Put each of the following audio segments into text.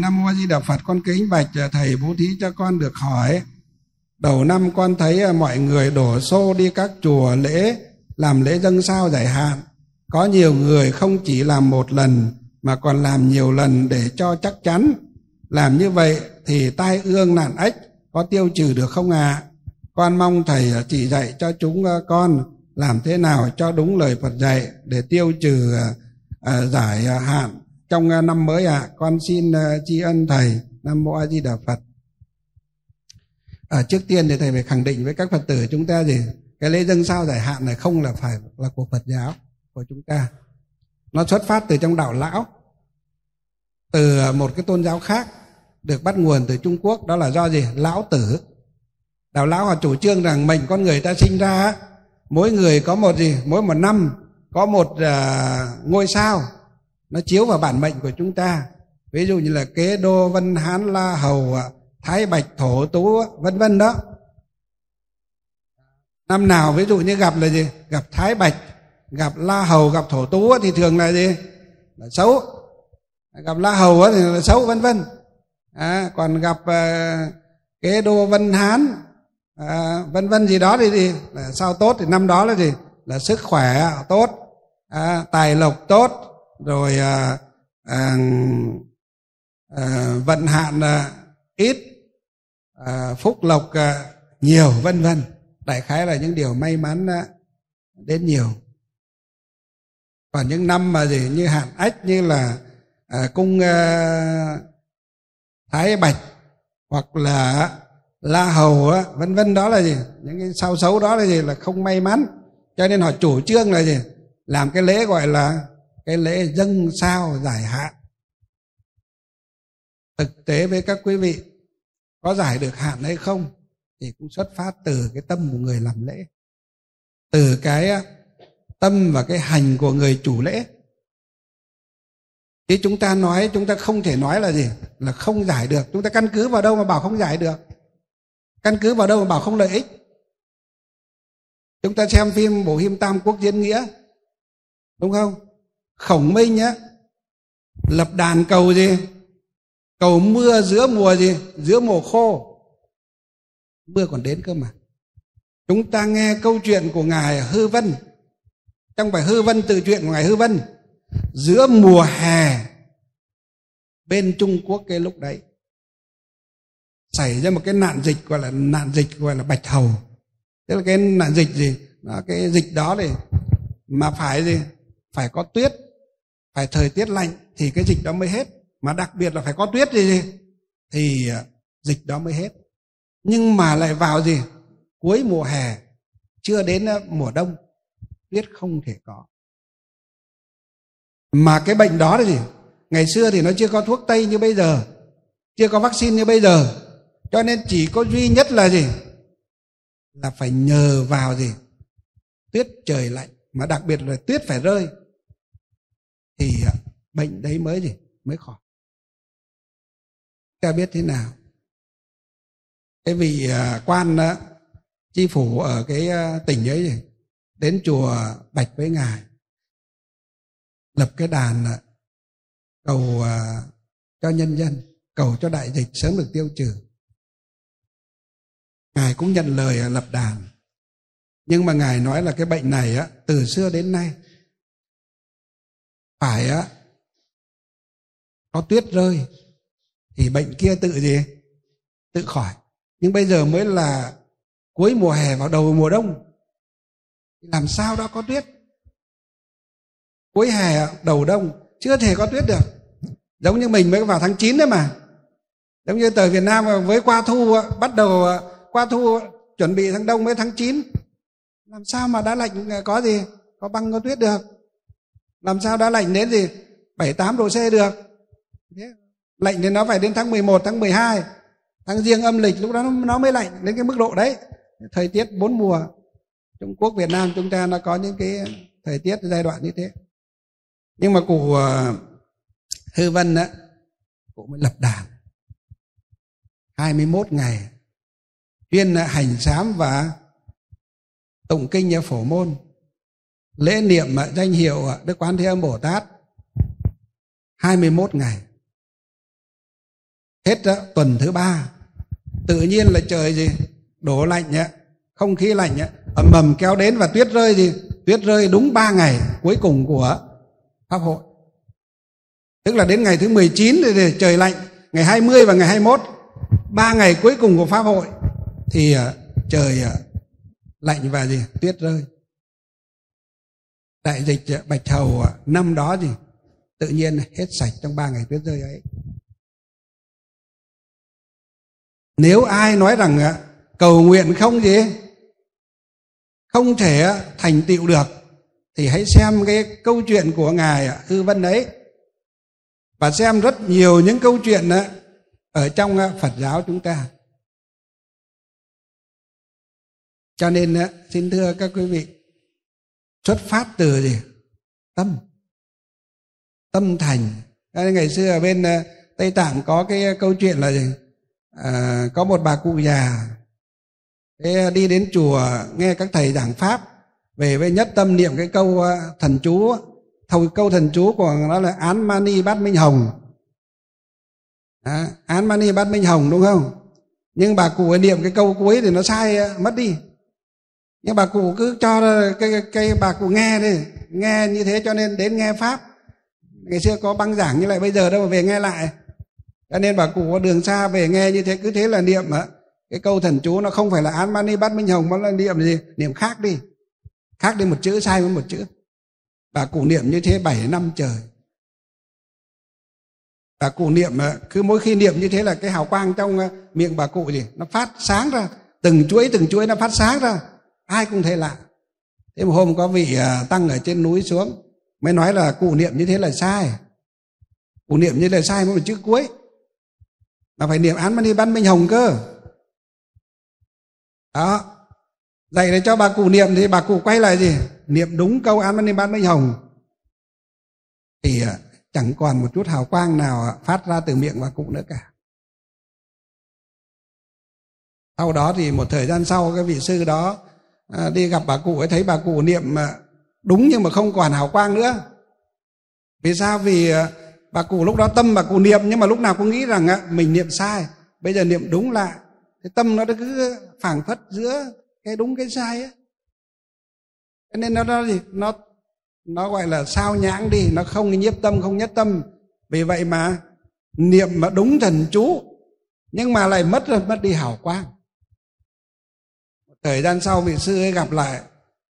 Nam Mô A Di Đà Phật, con kính bạch thầy bố thí cho con được hỏi. Đầu năm con thấy à, mọi người đổ xô đi các chùa lễ, làm lễ dân sao giải hạn. Có nhiều người không chỉ làm một lần, mà còn làm nhiều lần để cho chắc chắn. Làm như vậy thì tai ương nạn ếch có tiêu trừ được không ạ? À? Con mong thầy à, chỉ dạy cho chúng à, con làm thế nào cho đúng lời Phật dạy để tiêu trừ giải hạn trong à, năm mới ạ à, con xin à, tri ân thầy nam mô a di đà phật. À, trước tiên thì thầy phải khẳng định với các phật tử chúng ta gì? Cái lễ dân sao giải hạn này không là phải là của phật giáo của chúng ta. Nó xuất phát từ trong đạo lão từ một cái tôn giáo khác được bắt nguồn từ trung quốc đó là do gì? Lão tử. Đạo lão họ chủ trương rằng mình con người ta sinh ra mỗi người có một gì? Mỗi một năm có một uh, ngôi sao nó chiếu vào bản mệnh của chúng ta. Ví dụ như là kế đô vân hán la hầu thái bạch thổ tú vân vân đó. Năm nào ví dụ như gặp là gì? Gặp thái bạch gặp la hầu gặp thổ tú thì thường là gì? Là xấu. Gặp la hầu thì là xấu vân vân. À, còn gặp uh, kế đô vân hán à, vân vân gì đó thì gì? Là sao tốt thì năm đó là gì? Là sức khỏe tốt à, tài lộc tốt rồi à, à, à, vận hạn à, ít à, phúc lộc à, nhiều vân vân. Đại khái là những điều may mắn à, đến nhiều. Còn những năm mà gì như hạn ách như là à, cung à, thái bạch hoặc là la hầu á, vân vân đó là gì? Những cái sao xấu đó là gì? Là không may mắn. Cho nên họ chủ trương là gì? Làm cái lễ gọi là cái lễ dâng sao giải hạn. Thực tế với các quý vị, có giải được hạn hay không thì cũng xuất phát từ cái tâm của người làm lễ. Từ cái tâm và cái hành của người chủ lễ. Chứ chúng ta nói, chúng ta không thể nói là gì? Là không giải được. Chúng ta căn cứ vào đâu mà bảo không giải được? Căn cứ vào đâu mà bảo không lợi ích? Chúng ta xem phim bộ phim tam quốc diễn nghĩa, đúng không? Khổng minh nhé lập đàn cầu gì? Cầu mưa giữa mùa gì? Giữa mùa khô. Mưa còn đến cơ mà. Chúng ta nghe câu chuyện của ngài hư vân. Trong bài hư vân tự truyện của ngài hư vân giữa mùa hè bên trung quốc cái lúc đấy xảy ra một cái nạn dịch gọi là nạn dịch gọi là bạch hầu. Tức là cái nạn dịch gì? Đó, cái dịch đó thì mà phải gì? Phải có tuyết phải thời tiết lạnh thì cái dịch đó mới hết. Mà đặc biệt là phải có tuyết gì thì à, dịch đó mới hết. Nhưng mà lại vào gì? Cuối mùa hè, chưa đến à, mùa đông, tuyết không thể có. Mà cái bệnh đó là gì? Ngày xưa thì nó chưa có thuốc tây như bây giờ, chưa có vaccine như bây giờ. Cho nên chỉ có duy nhất là gì? Là phải nhờ vào gì? Tuyết trời lạnh. Mà đặc biệt là tuyết phải rơi thì à, bệnh đấy mới gì mới khỏi. Ta biết thế nào? Cái vị à, quan đó, chi phủ ở cái à, tỉnh ấy gì đến chùa bạch với ngài lập cái đàn cầu cho nhân dân cầu cho đại dịch sớm được tiêu trừ. Ngài cũng nhận lời lập đàn. Nhưng mà ngài nói là cái bệnh này á từ xưa đến nay phải á. Có tuyết rơi. Thì bệnh kia tự gì? Tự khỏi. Nhưng bây giờ mới là cuối mùa hè vào đầu mùa đông. Làm sao đó có tuyết? Cuối hè, đầu đông. Chưa thể có tuyết được. Giống như mình mới vào tháng 9 đấy mà. Giống như tờ Việt Nam với qua thu bắt đầu à, qua thu chuẩn bị tháng đông mới tháng 9 làm sao mà đã lạnh à, có gì? Có băng, có tuyết được làm sao đã lạnh đến gì? 7 8 độ C được. Lạnh thì nó phải đến tháng 11 tháng 12 tháng riêng âm lịch lúc đó nó mới lạnh đến cái mức độ đấy. Thời tiết bốn mùa. Trung Quốc, Việt Nam chúng ta nó có những cái thời tiết giai đoạn như thế. Nhưng mà cụ ờ, Hư Vân á, cụ mới lập đàn 21 ngày chuyên hành sám và tụng kinh ở phổ môn lễ niệm danh hiệu Đức Quán Thế Âm Bồ Tát 21 ngày. Hết đó, tuần thứ ba. Tự nhiên là trời gì? Đổ lạnh nhá không khí lạnh nhá ẩm ẩm kéo đến và tuyết rơi gì? Tuyết rơi đúng ba ngày cuối cùng của pháp hội. Tức là đến ngày thứ 19 thì trời lạnh ngày 20 và ngày 21 ba ngày cuối cùng của pháp hội. Thì uh, trời uh, lạnh và gì? Tuyết rơi đại dịch ờ, bạch hầu ờ, năm đó gì tự nhiên hết sạch trong ba ngày tuyết rơi ấy nếu ai nói rằng ờ, cầu nguyện không gì, không thể thành tựu được, thì hãy xem cái câu chuyện của ngài hư vân ấy và xem rất nhiều những câu chuyện ở trong Phật giáo chúng ta. Cho nên xin thưa các quý vị xuất phát từ gì? Tâm. Tâm thành. Ngày xưa ở bên ờ, Tây Tạng có cái ờ, câu chuyện là gì? À, có một bà cụ già thế ờ, đi đến chùa nghe các thầy giảng pháp về với nhất tâm niệm cái câu thần chú thầu câu thần chú của nó là án mani bát minh hồng à, án mani bát minh hồng đúng không nhưng bà cụ niệm cái câu cuối thì nó sai mất đi nhưng bà cụ cứ cho cái, cái, cái bà cụ nghe đi. Nghe như thế cho nên đến nghe pháp. Ngày xưa có băng giảng như lại bây giờ đâu mà về nghe lại. Cho nên bà cụ có đường xa về nghe như thế cứ thế là niệm ạ. Cái câu thần chú nó không phải là án mani bát minh hồng mà là niệm gì? Niệm khác đi. Khác đi một chữ sai với một chữ. Bà cụ niệm như thế bảy năm trời. Bà cụ niệm cứ mỗi khi niệm như thế là cái hào quang trong ờ, miệng bà cụ gì? Nó phát sáng ra. Từng chuỗi từng chuỗi nó phát sáng ra ai cũng thế lạ. Thế một hôm có vị à, tăng ở trên núi xuống, mới nói là cụ niệm như thế là sai. Cụ niệm như thế là sai một chữ cuối. Mà phải niệm án mani ban minh hồng cơ. Đó. Dạy để cho bà cụ niệm thì bà cụ quay lại gì? Niệm đúng câu án mani ban minh hồng. Thì à, chẳng còn một chút hào quang nào à, phát ra từ miệng bà cụ nữa cả. Sau đó thì một thời gian sau, cái vị sư đó à, đi gặp bà cụ ấy thấy bà cụ niệm à, đúng nhưng mà không còn hào quang nữa. Vì sao? Vì à, bà cụ lúc đó tâm bà cụ niệm nhưng mà lúc nào cũng nghĩ rằng à, mình niệm sai. Bây giờ niệm đúng lại. Cái tâm nó cứ phảng phất giữa cái đúng cái sai ấy nên nó nó gì nó nó gọi là sao nhãng đi nó không nhiếp tâm không nhất tâm. Vì vậy mà niệm mà đúng thần chú nhưng mà lại mất mất đi hào quang thời gian sau vị sư ấy gặp lại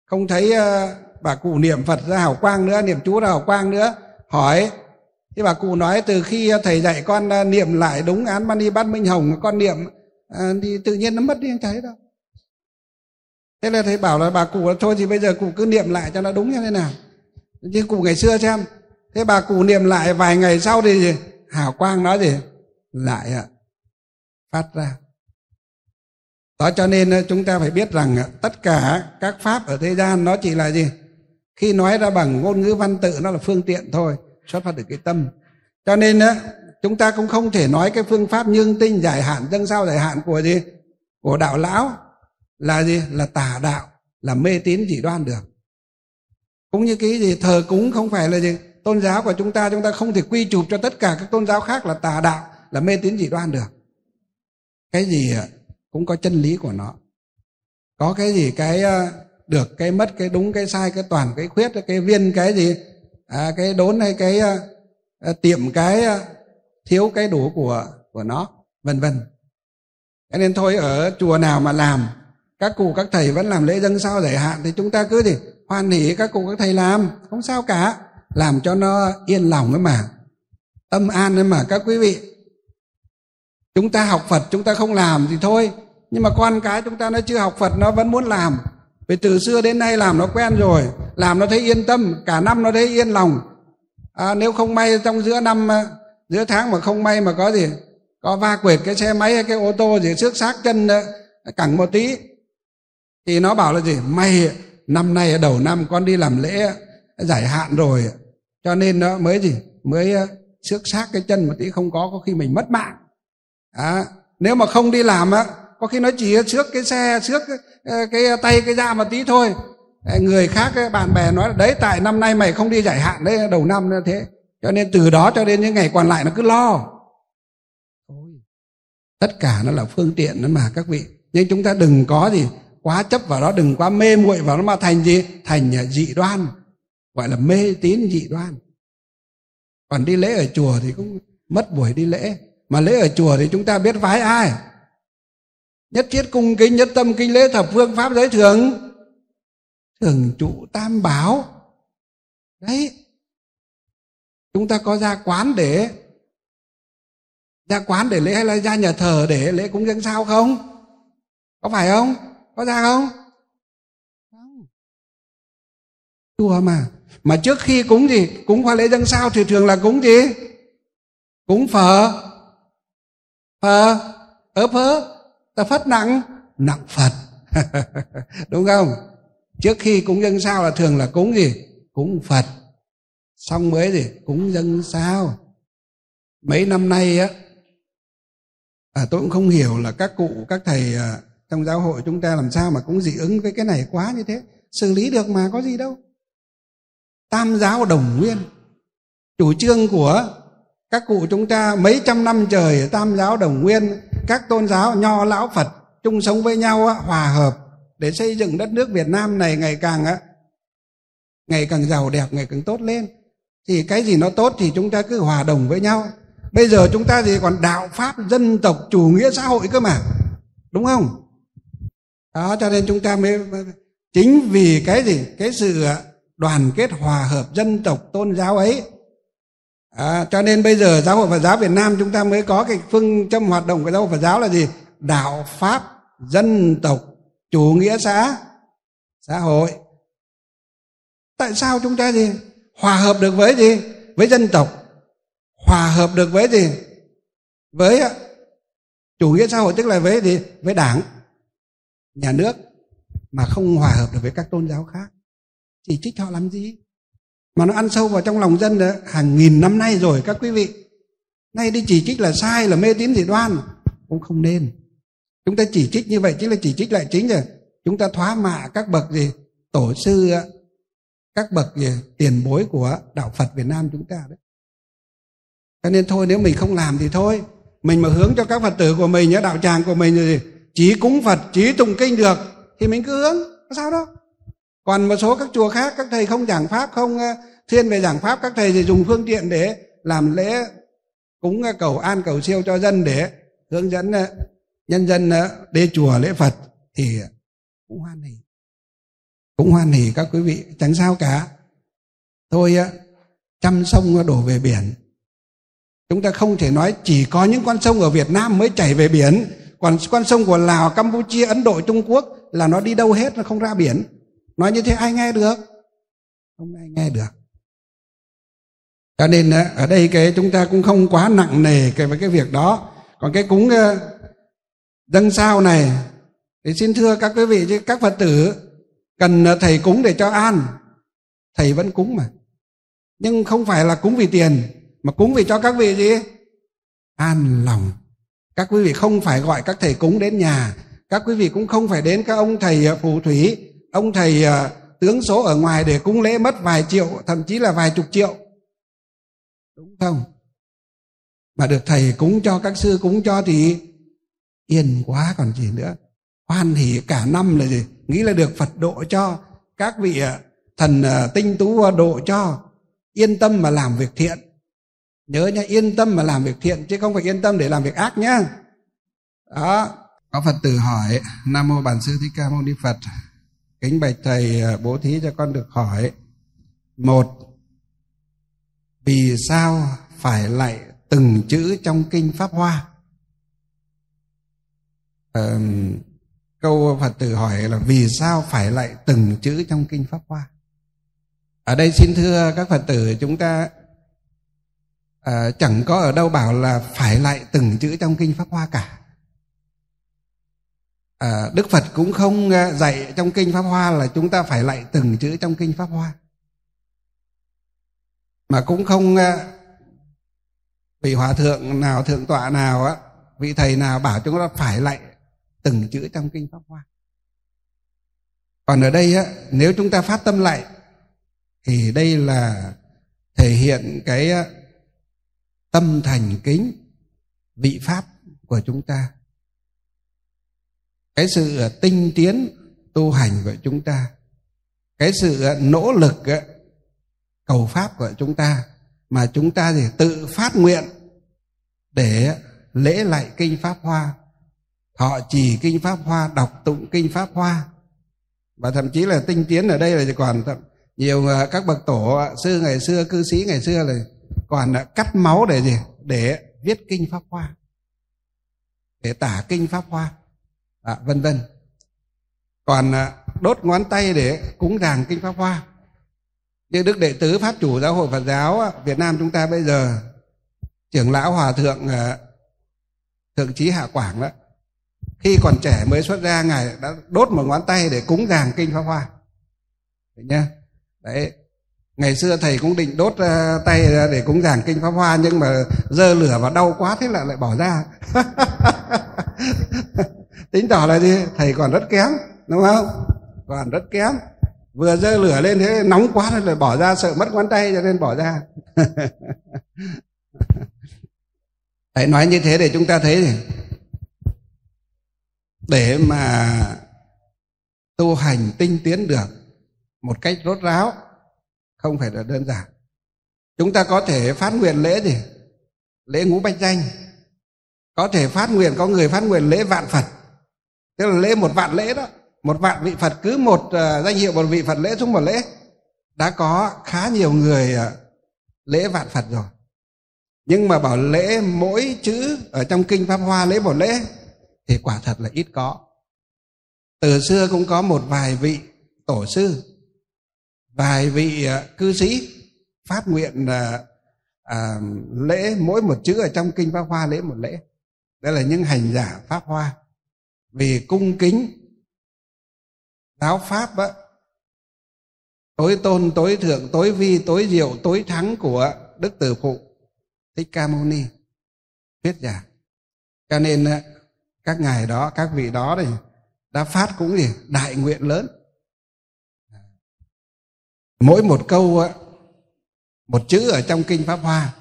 không thấy uh, bà cụ niệm phật ra hào quang nữa niệm chú ra hào quang nữa hỏi thì bà cụ nói từ khi thầy dạy con uh, niệm lại đúng án mani bát minh hồng con niệm uh, thì tự nhiên nó mất đi không thấy đâu. Thế là thầy bảo là bà cụ thôi thì bây giờ cụ cứ niệm lại cho nó đúng như thế nào. Chứ cụ ngày xưa xem thế bà cụ niệm lại vài ngày sau thì hào quang nói gì? Lại ạ phát ra đó cho nên ờ, chúng ta phải biết rằng ờ, tất cả các pháp ở thế gian nó chỉ là gì? Khi nói ra bằng ngôn ngữ văn tự nó là phương tiện thôi, xuất phát từ cái tâm. Cho nên ờ, chúng ta cũng không thể nói cái phương pháp nhương tinh, giải hạn dân sao giải hạn của gì? Của đạo lão là gì? Là tà đạo, là mê tín dị đoan được. Cũng như cái gì? Thờ cúng không phải là gì? Tôn giáo của chúng ta chúng ta không thể quy chụp cho tất cả các tôn giáo khác là tà đạo, là mê tín dị đoan được. Cái gì cũng có chân lý của nó. Có cái gì cái ờ, được cái mất cái đúng cái sai cái toàn cái khuyết cái viên cái gì à, cái đốn hay cái à, tiệm cái à, thiếu cái đủ của của nó vân vân. Thế nên thôi ở chùa nào mà làm các cụ các thầy vẫn làm lễ dân sao giải hạn thì chúng ta cứ gì hoan hỉ các cụ các thầy làm. Không sao cả. Làm cho nó yên lòng ấy mà. Tâm an ấy mà các quý vị chúng ta học phật chúng ta không làm thì thôi. Nhưng mà con cái chúng ta nó chưa học phật nó vẫn muốn làm. Vì từ xưa đến nay làm nó quen rồi làm nó thấy yên tâm cả năm nó thấy yên lòng. À, nếu không may trong giữa năm à, giữa tháng mà không may mà có gì có va quệt cái xe máy hay cái ô tô gì xước xác chân à, cẳng một tí thì nó bảo là gì? May năm nay ở đầu năm con đi làm lễ giải hạn rồi. Cho nên nó mới gì? Mới à, xước xác cái chân một tí không có có khi mình mất mạng à, nếu mà không đi làm á có khi nó chỉ xước cái xe xước cái, cái tay cái da một tí thôi. Người khác bạn bè nói đấy tại năm nay mày không đi giải hạn đấy đầu năm như thế cho nên từ đó cho đến những ngày còn lại nó cứ lo. Tất cả nó là phương tiện đó mà các vị. Nhưng chúng ta đừng có gì quá chấp vào đó đừng quá mê muội vào nó mà thành gì? Thành dị đoan gọi là mê tín dị đoan. Còn đi lễ ở chùa thì cũng mất buổi đi lễ mà lễ ở chùa thì chúng ta biết vái ai? Nhất thiết cung kính, nhất tâm kinh lễ thập phương pháp giới thường thường trụ tam bảo. Đấy. Chúng ta có ra quán để ra quán để lễ hay là ra nhà thờ để lễ cúng dâng sao không? Có phải không? Có ra không? Không. Chùa mà. Mà trước khi cúng gì cúng hoa lễ dâng sao thì thường là cúng gì? Cúng phở phờ ớ phớ ta phất nặng nặng phật. Đúng không? Trước khi cúng dân sao là thường là cúng gì? Cúng phật. Xong mới gì cúng dân sao? Mấy năm nay á à, tôi cũng không hiểu là các cụ các thầy à, trong giáo hội chúng ta làm sao mà cũng dị ứng với cái này quá như thế. Xử lý được mà có gì đâu. Tam giáo đồng nguyên. Chủ trương của các cụ chúng ta mấy trăm năm trời tam giáo đồng nguyên, các tôn giáo nho lão phật chung sống với nhau hòa hợp để xây dựng đất nước việt nam này ngày càng ngày càng giàu đẹp, ngày càng tốt lên. Thì cái gì nó tốt thì chúng ta cứ hòa đồng với nhau. Bây giờ chúng ta thì còn đạo pháp, dân tộc, chủ nghĩa xã hội cơ mà, đúng không? Đó, cho nên chúng ta mới chính vì cái gì? Cái sự à, đoàn kết hòa hợp dân tộc tôn giáo ấy à, cho nên bây giờ giáo hội Phật giáo Việt Nam chúng ta mới có cái phương châm hoạt động của giáo hội Phật giáo là gì? Đạo pháp dân tộc chủ nghĩa xã xã hội. Tại sao chúng ta gì? Hòa hợp được với gì? Với dân tộc. Hòa hợp được với gì? Với chủ nghĩa xã hội tức là với gì? Với đảng nhà nước mà không hòa hợp được với các tôn giáo khác. Chỉ trích họ làm gì? Mà nó ăn sâu vào trong lòng dân đó, hàng nghìn năm nay rồi các quý vị. Nay đi chỉ trích là sai là mê tín dị đoan. Cũng không nên. Chúng ta chỉ trích như vậy chính là chỉ trích lại chính rồi. Chúng ta thoá mạ các bậc gì? Tổ sư các bậc gì? Tiền bối của đạo Phật Việt Nam chúng ta đấy. Cho nên thôi nếu mình không làm thì thôi. Mình mà hướng cho các Phật tử của mình nhớ đạo tràng của mình gì? Chỉ cúng Phật chỉ tụng kinh được thì mình cứ hướng. Có sao đâu còn một số các chùa khác, các thầy không giảng pháp không ờ, thiên về giảng pháp, các thầy thì dùng phương tiện để làm lễ, cúng ờ, cầu an, cầu siêu cho dân để hướng dẫn ờ, nhân dân đi chùa lễ Phật thì cũng hoan hỉ cũng hoan hỉ các quý vị, chẳng sao cả. Thôi trăm sông đổ về biển. Chúng ta không thể nói chỉ có những con sông ở Việt Nam mới chảy về biển. Còn con sông của Lào, Campuchia, Ấn Độ, Trung Quốc là nó đi đâu hết, nó không ra biển nói như thế ai nghe được? Không ai nghe được. Cho nên ờ, ở đây cái chúng ta cũng không quá nặng nề cái với cái việc đó. Còn cái cúng ờ, dâng sao này, thì xin thưa các quý vị, chứ các phật tử cần ờ, thầy cúng để cho an. Thầy vẫn cúng mà. Nhưng không phải là cúng vì tiền, mà cúng vì cho các vị gì? An lòng. Các quý vị không phải gọi các thầy cúng đến nhà. Các quý vị cũng không phải đến các ông thầy phù thủy ông thầy uh, tướng số ở ngoài để cúng lễ mất vài triệu thậm chí là vài chục triệu. Đúng không? Mà được thầy cúng cho các sư cúng cho thì yên quá còn gì nữa. Hoan hỉ cả năm là gì? Nghĩ là được phật độ cho. Các vị uh, thần uh, tinh tú độ cho. Yên tâm mà làm việc thiện. Nhớ nhá yên tâm mà làm việc thiện chứ không phải yên tâm để làm việc ác nhá. Đó. Có phật tử hỏi nam mô bản sư thích ca mâu ni phật kính bạch thầy à, bố thí cho con được hỏi. Một vì sao phải lại từng chữ trong kinh pháp hoa? À, câu phật tử hỏi là vì sao phải lại từng chữ trong kinh pháp hoa? Ở đây xin thưa các phật tử chúng ta à, chẳng có ở đâu bảo là phải lại từng chữ trong kinh pháp hoa cả à, đức phật cũng không ờ, dạy trong kinh pháp hoa là chúng ta phải lại từng chữ trong kinh pháp hoa. Mà cũng không ờ, vị hòa thượng nào thượng tọa nào á vị thầy nào bảo chúng ta phải lại từng chữ trong kinh pháp hoa. Còn ở đây á nếu chúng ta phát tâm lại thì đây là thể hiện cái tâm thành kính vị pháp của chúng ta cái sự à, tinh tiến tu hành của chúng ta, cái sự à, nỗ lực à, cầu pháp của chúng ta mà chúng ta thì tự phát nguyện để lễ lại kinh pháp hoa. Thọ trì kinh pháp hoa, đọc tụng kinh pháp hoa. Và thậm chí là tinh tiến ở đây là còn nhiều các bậc tổ sư ngày xưa, cư sĩ ngày xưa là còn cắt máu để gì? Để viết kinh pháp hoa. Để tả kinh pháp hoa à, vân vân. Còn à, đốt ngón tay để cúng dường kinh pháp hoa. Như đức đệ tứ pháp chủ giáo hội phật giáo việt nam chúng ta bây giờ trưởng lão hòa thượng à, thượng trí hạ quảng đó khi còn trẻ mới xuất ra ngài đã đốt một ngón tay để cúng dường kinh pháp hoa. Đấy nhá. Đấy ngày xưa thầy cũng định đốt uh, tay ra để cúng dường kinh pháp hoa nhưng mà dơ lửa và đau quá thế là lại bỏ ra. tính tỏ là gì? Thầy còn rất kém, đúng không? Còn rất kém. Vừa dơ lửa lên thế nóng quá rồi bỏ ra, sợ mất ngón tay cho nên bỏ ra. Thầy nói như thế để chúng ta thấy gì để mà tu hành tinh tiến được một cách rốt ráo, không phải là đơn giản. Chúng ta có thể phát nguyện lễ gì? Lễ ngũ bạch danh có thể phát nguyện, có người phát nguyện lễ vạn phật tức là lễ một vạn lễ đó. Một vạn vị phật cứ một uh, danh hiệu một vị phật lễ xuống một lễ đã có khá nhiều người uh, lễ vạn phật rồi. Nhưng mà bảo lễ mỗi chữ ở trong kinh pháp hoa lễ một lễ thì quả thật là ít có. Từ xưa cũng có một vài vị tổ sư vài vị uh, cư sĩ phát nguyện uh, uh, lễ mỗi một chữ ở trong kinh pháp hoa lễ một lễ. Đây là những hành giả pháp hoa vì cung kính giáo pháp á, tối tôn, tối thượng, tối vi, tối diệu, tối thắng của đức tử phụ, thích ca mâu ni, thuyết giảng. Cho nên các ngài đó, các vị đó thì đã phát cũng gì, đại nguyện lớn. Mỗi một câu một chữ ở trong kinh pháp hoa,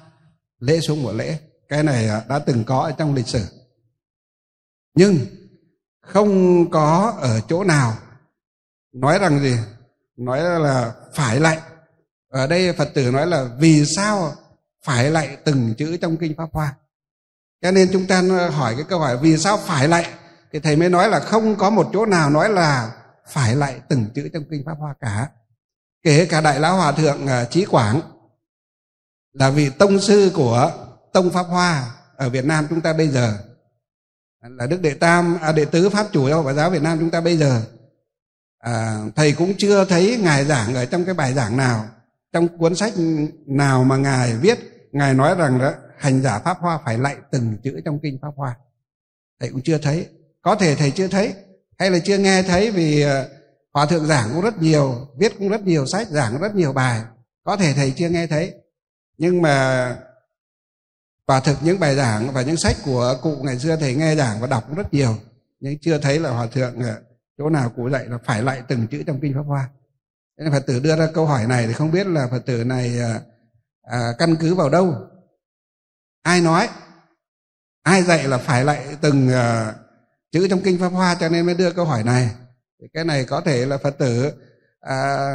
lễ xuống một lễ. Cái này đã từng có ở trong lịch sử. Nhưng không có ở chỗ nào. Nói rằng gì? Nói là phải lại ở đây phật tử nói là vì sao phải lại từng chữ trong kinh pháp hoa? Cho nên chúng ta hỏi cái câu hỏi vì sao phải lại thì thầy mới nói là không có một chỗ nào nói là phải lại từng chữ trong kinh pháp hoa cả. Kể cả đại lão hòa thượng à, trí quảng là vị tông sư của tông pháp hoa ở việt nam chúng ta bây giờ là đức đệ tam à, đệ tứ pháp chủ giáo và giáo việt nam chúng ta bây giờ. À, thầy cũng chưa thấy ngài giảng ở trong cái bài giảng nào trong cuốn sách nào mà ngài viết ngài nói rằng đó hành giả pháp hoa phải lạy từng chữ trong kinh pháp hoa. Thầy cũng chưa thấy. Có thể thầy chưa thấy hay là chưa nghe thấy vì à, hòa thượng giảng cũng rất nhiều viết cũng rất nhiều sách giảng rất nhiều bài. Có thể thầy chưa nghe thấy. Nhưng mà quả thực những bài giảng và những sách của cụ ngày xưa thầy nghe giảng và đọc cũng rất nhiều nhưng chưa thấy là hòa thượng ờ, chỗ nào cụ dạy là phải lại từng chữ trong kinh pháp hoa. Nên phật tử đưa ra câu hỏi này thì không biết là phật tử này ờ, à, căn cứ vào đâu? Ai nói? Ai dạy là phải lại từng à, chữ trong kinh pháp hoa cho nên mới đưa câu hỏi này? Thì cái này có thể là phật tử à,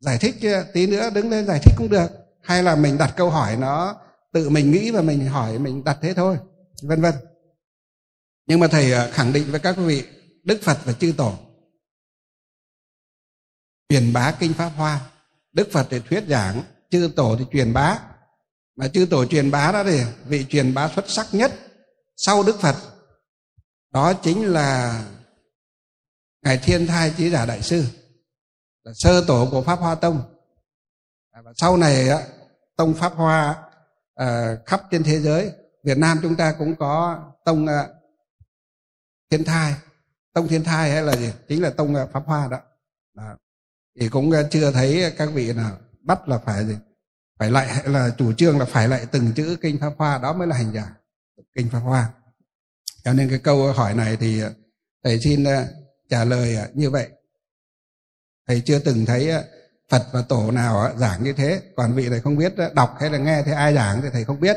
giải thích tí nữa đứng lên giải thích cũng được. Hay là mình đặt câu hỏi nó tự mình nghĩ và mình hỏi, mình đặt thế thôi, vân vân. Nhưng mà thầy à, khẳng định với các quý vị đức phật và chư tổ. Truyền bá kinh pháp hoa. Đức phật thì thuyết giảng, chư tổ thì truyền bá. Mà chư tổ truyền bá đó thì vị truyền bá xuất sắc nhất sau đức phật, đó chính là ngài thiên thai trí giả đại sư, là sơ tổ của pháp hoa tông. Và sau này tông pháp hoa uh, khắp trên thế giới. Việt Nam chúng ta cũng có tông uh, thiên thai. Tông thiên thai hay là gì? Chính là tông uh, pháp hoa đó. đó. Thì cũng uh, chưa thấy các vị nào bắt là phải gì? Phải lại hay là chủ trương là phải lại từng chữ kinh pháp hoa đó mới là hành giả kinh pháp hoa. Cho nên cái câu hỏi này thì thầy xin uh, trả lời uh, như vậy. Thầy chưa từng thấy uh, Phật và tổ nào giảng như thế, còn vị này không biết đọc hay là nghe thấy ai giảng thì thầy không biết.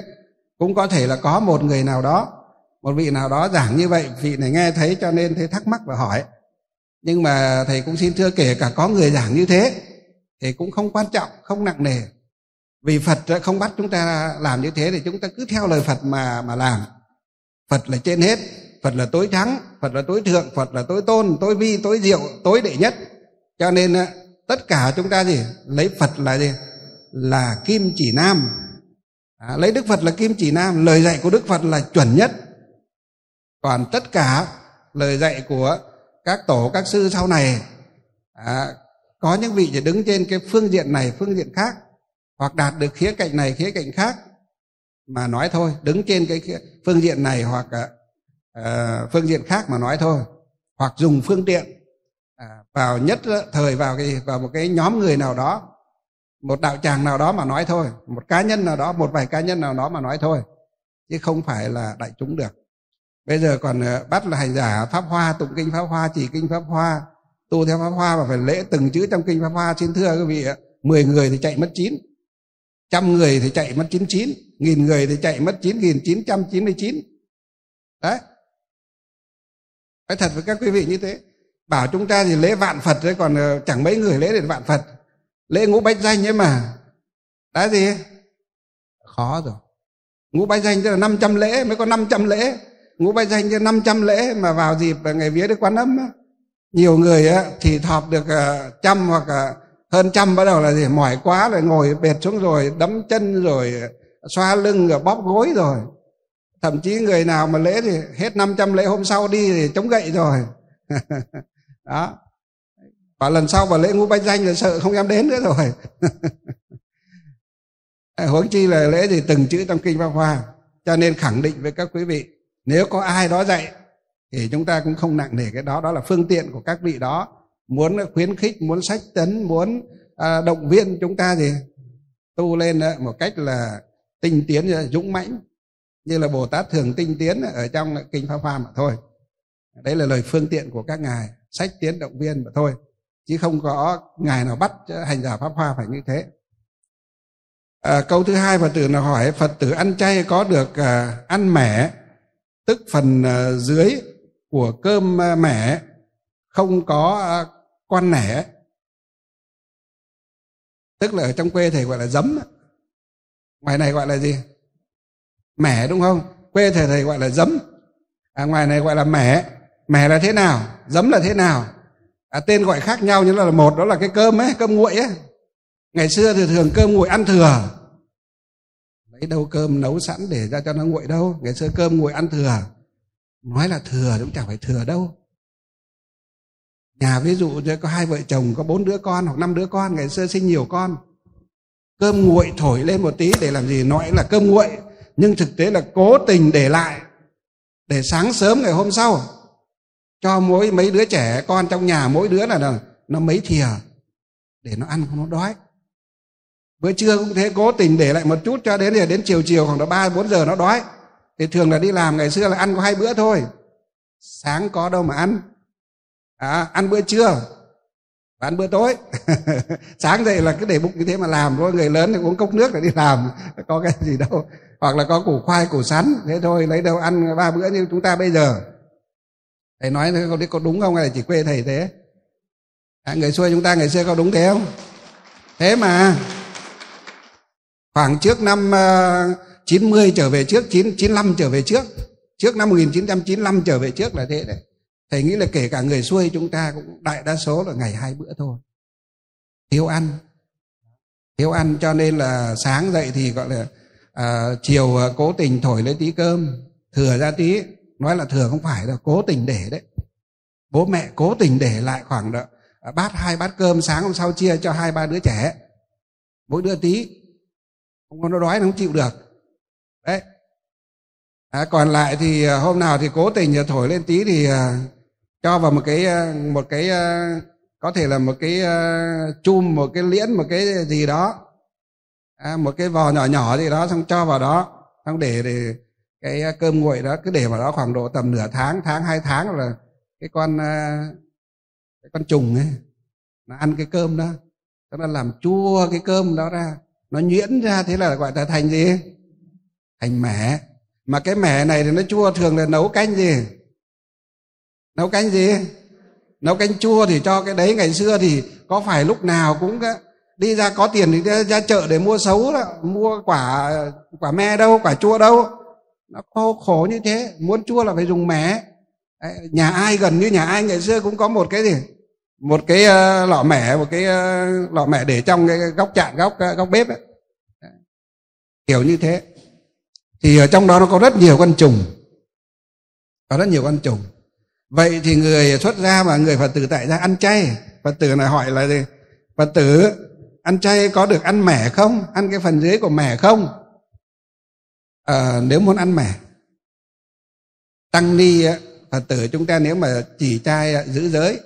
Cũng có thể là có một người nào đó, một vị nào đó giảng như vậy, vị này nghe thấy cho nên thấy thắc mắc và hỏi. Nhưng mà thầy cũng xin thưa kể cả có người giảng như thế, thì cũng không quan trọng, không nặng nề. Vì phật không bắt chúng ta làm như thế thì chúng ta cứ theo lời phật mà mà làm. Phật là trên hết, phật là tối thắng phật là tối thượng, phật là tối tôn, tối vi, tối diệu, tối đệ nhất. Cho nên tất cả chúng ta gì? Lấy phật là gì? Là kim chỉ nam. À, lấy đức phật là kim chỉ nam. Lời dạy của đức phật là chuẩn nhất. Còn tất cả lời dạy của các tổ các sư sau này à, có những vị chỉ đứng trên cái phương diện này phương diện khác hoặc đạt được khía cạnh này khía cạnh khác mà nói thôi. Đứng trên cái phương diện này hoặc uh, phương diện khác mà nói thôi. Hoặc dùng phương tiện vào nhất thời vào cái, vào một cái nhóm người nào đó, một đạo tràng nào đó mà nói thôi, một cá nhân nào đó, một vài cá nhân nào đó mà nói thôi, chứ không phải là đại chúng được. Bây giờ còn ờ, bắt là hành giả pháp hoa, tụng kinh pháp hoa, chỉ kinh pháp hoa, tu theo pháp hoa và phải lễ từng chữ trong kinh pháp hoa. Xin thưa quý vị ạ, mười người thì chạy mất chín, trăm người thì chạy mất chín chín, nghìn người thì chạy mất chín, nghìn chín trăm chín mươi chín. Đấy. Phải thật với các quý vị như thế bảo chúng ta thì lễ vạn phật đấy còn ờ, chẳng mấy người lễ được vạn phật. Lễ ngũ bách danh ấy mà. Đã gì? Khó rồi. Ngũ bách danh tức là 500 lễ mới có 500 lễ. Ngũ bách danh cho 500 lễ mà vào dịp ngày vía đức quán âm á. nhiều người á, thì thọp được ờ, trăm hoặc ờ, hơn trăm bắt đầu là gì? Mỏi quá rồi ngồi bệt xuống rồi đấm chân rồi xoa lưng rồi bóp gối rồi. Thậm chí người nào mà lễ thì hết 500 lễ hôm sau đi thì chống gậy rồi. đó. Và lần sau vào lễ ngũ bách danh là sợ không dám đến nữa rồi. Huống chi là lễ thì từng chữ trong kinh pháp hoa cho nên khẳng định với các quý vị nếu có ai đó dạy thì chúng ta cũng không nặng nề cái đó. Đó là phương tiện của các vị đó. Muốn khuyến khích muốn sách tấn muốn à, động viên chúng ta gì tu lên à, một cách là tinh tiến à, dũng mãnh như là bồ tát thường tinh tiến ở trong kinh pháp hoa mà thôi. Đấy là lời phương tiện của các ngài sách tiến động viên mà thôi chứ không có ngài nào bắt hành giả pháp hoa phải như thế. À, câu thứ hai phật tử là hỏi phật tử ăn chay có được à, ăn mẻ tức phần à, dưới của cơm à, mẻ không có à, con nẻ? Tức là ở trong quê thầy gọi là giấm ngoài này gọi là gì? Mẻ đúng không? Quê thầy thầy gọi là giấm. À, ngoài này gọi là mẻ mẻ là thế nào giấm là thế nào? À, tên gọi khác nhau nhưng là một đó là cái cơm ấy cơm nguội ấy. Ngày xưa thì thường cơm nguội ăn thừa. Lấy đâu cơm nấu sẵn để ra cho nó nguội đâu. Ngày xưa cơm nguội ăn thừa. Nói là thừa cũng chẳng phải thừa đâu. Nhà ví dụ như có hai vợ chồng có bốn đứa con hoặc năm đứa con ngày xưa sinh nhiều con. Cơm nguội thổi lên một tí để làm gì? Nói là cơm nguội. Nhưng thực tế là cố tình để lại. Để sáng sớm ngày hôm sau cho mỗi mấy đứa trẻ con trong nhà mỗi đứa là nó mấy thìa để nó ăn không nó đói. Bữa trưa cũng thế cố tình để lại một chút cho đến đến chiều chiều khoảng độ ba bốn giờ nó đói. Thì thường là đi làm ngày xưa là ăn có hai bữa thôi. Sáng có đâu mà ăn. À, ăn bữa trưa và ăn bữa tối. Sáng dậy là cứ để bụng như thế mà làm thôi người lớn thì uống cốc nước để đi làm có cái gì đâu. Hoặc là có củ khoai củ sắn thế thôi lấy đâu ăn ba bữa như chúng ta bây giờ thầy nói có có đúng không? Hay là chỉ quê thầy thế? À, người xưa chúng ta ngày xưa có đúng thế không? Thế mà khoảng trước năm ờ, uh, 90 trở về trước 9, 95 trở về trước trước năm 1995 trở về trước là thế đấy. Thầy nghĩ là kể cả người xuôi chúng ta cũng đại đa số là ngày hai bữa thôi. Thiếu ăn. Thiếu ăn cho nên là sáng dậy thì gọi là à, chiều ờ, cố tình thổi lấy tí cơm thừa ra tí nói là thừa không phải là cố tình để đấy. Bố mẹ cố tình để lại khoảng đó, à, bát hai bát cơm sáng hôm sau chia cho hai ba đứa trẻ. Mỗi đứa tí không có nó đói nó không chịu được. Đấy. À, còn lại thì à, hôm nào thì cố tình à, thổi lên tí thì cho vào một cái một cái có thể là một cái chum một cái liễn một cái gì đó. À, một cái vò nhỏ nhỏ gì đó xong cho vào đó xong để để cái à, cơm nguội đó cứ để vào đó khoảng độ tầm nửa tháng tháng hai tháng là cái con à, cái con trùng ấy nó ăn cái cơm đó. Nó làm chua cái cơm đó ra nó nhuyễn ra thế là gọi là thành gì? Thành mẻ. Mà cái mẻ này thì nó chua thường là nấu canh gì? Nấu canh gì? Nấu canh chua thì cho cái đấy ngày xưa thì có phải lúc nào cũng đi ra có tiền thì ra, ra chợ để mua xấu đó, mua quả quả me đâu quả chua đâu nó khô khổ như thế muốn chua là phải dùng mẻ nhà ai gần như nhà ai ngày xưa cũng có một cái gì? Một cái uh, lọ mẻ một cái uh, lọ mẻ để trong cái góc chạn góc uh, góc bếp ấy. kiểu như thế. Thì ở trong đó nó có rất nhiều con trùng. Có rất nhiều con trùng. Vậy thì người xuất gia và người phật tử tại gia ăn chay phật tử này hỏi là gì? Phật tử ăn chay có được ăn mẻ không? Ăn cái phần dưới của mẻ không? À, nếu muốn ăn mẻ tăng ni phật tử chúng ta nếu mà chỉ trai giữ giới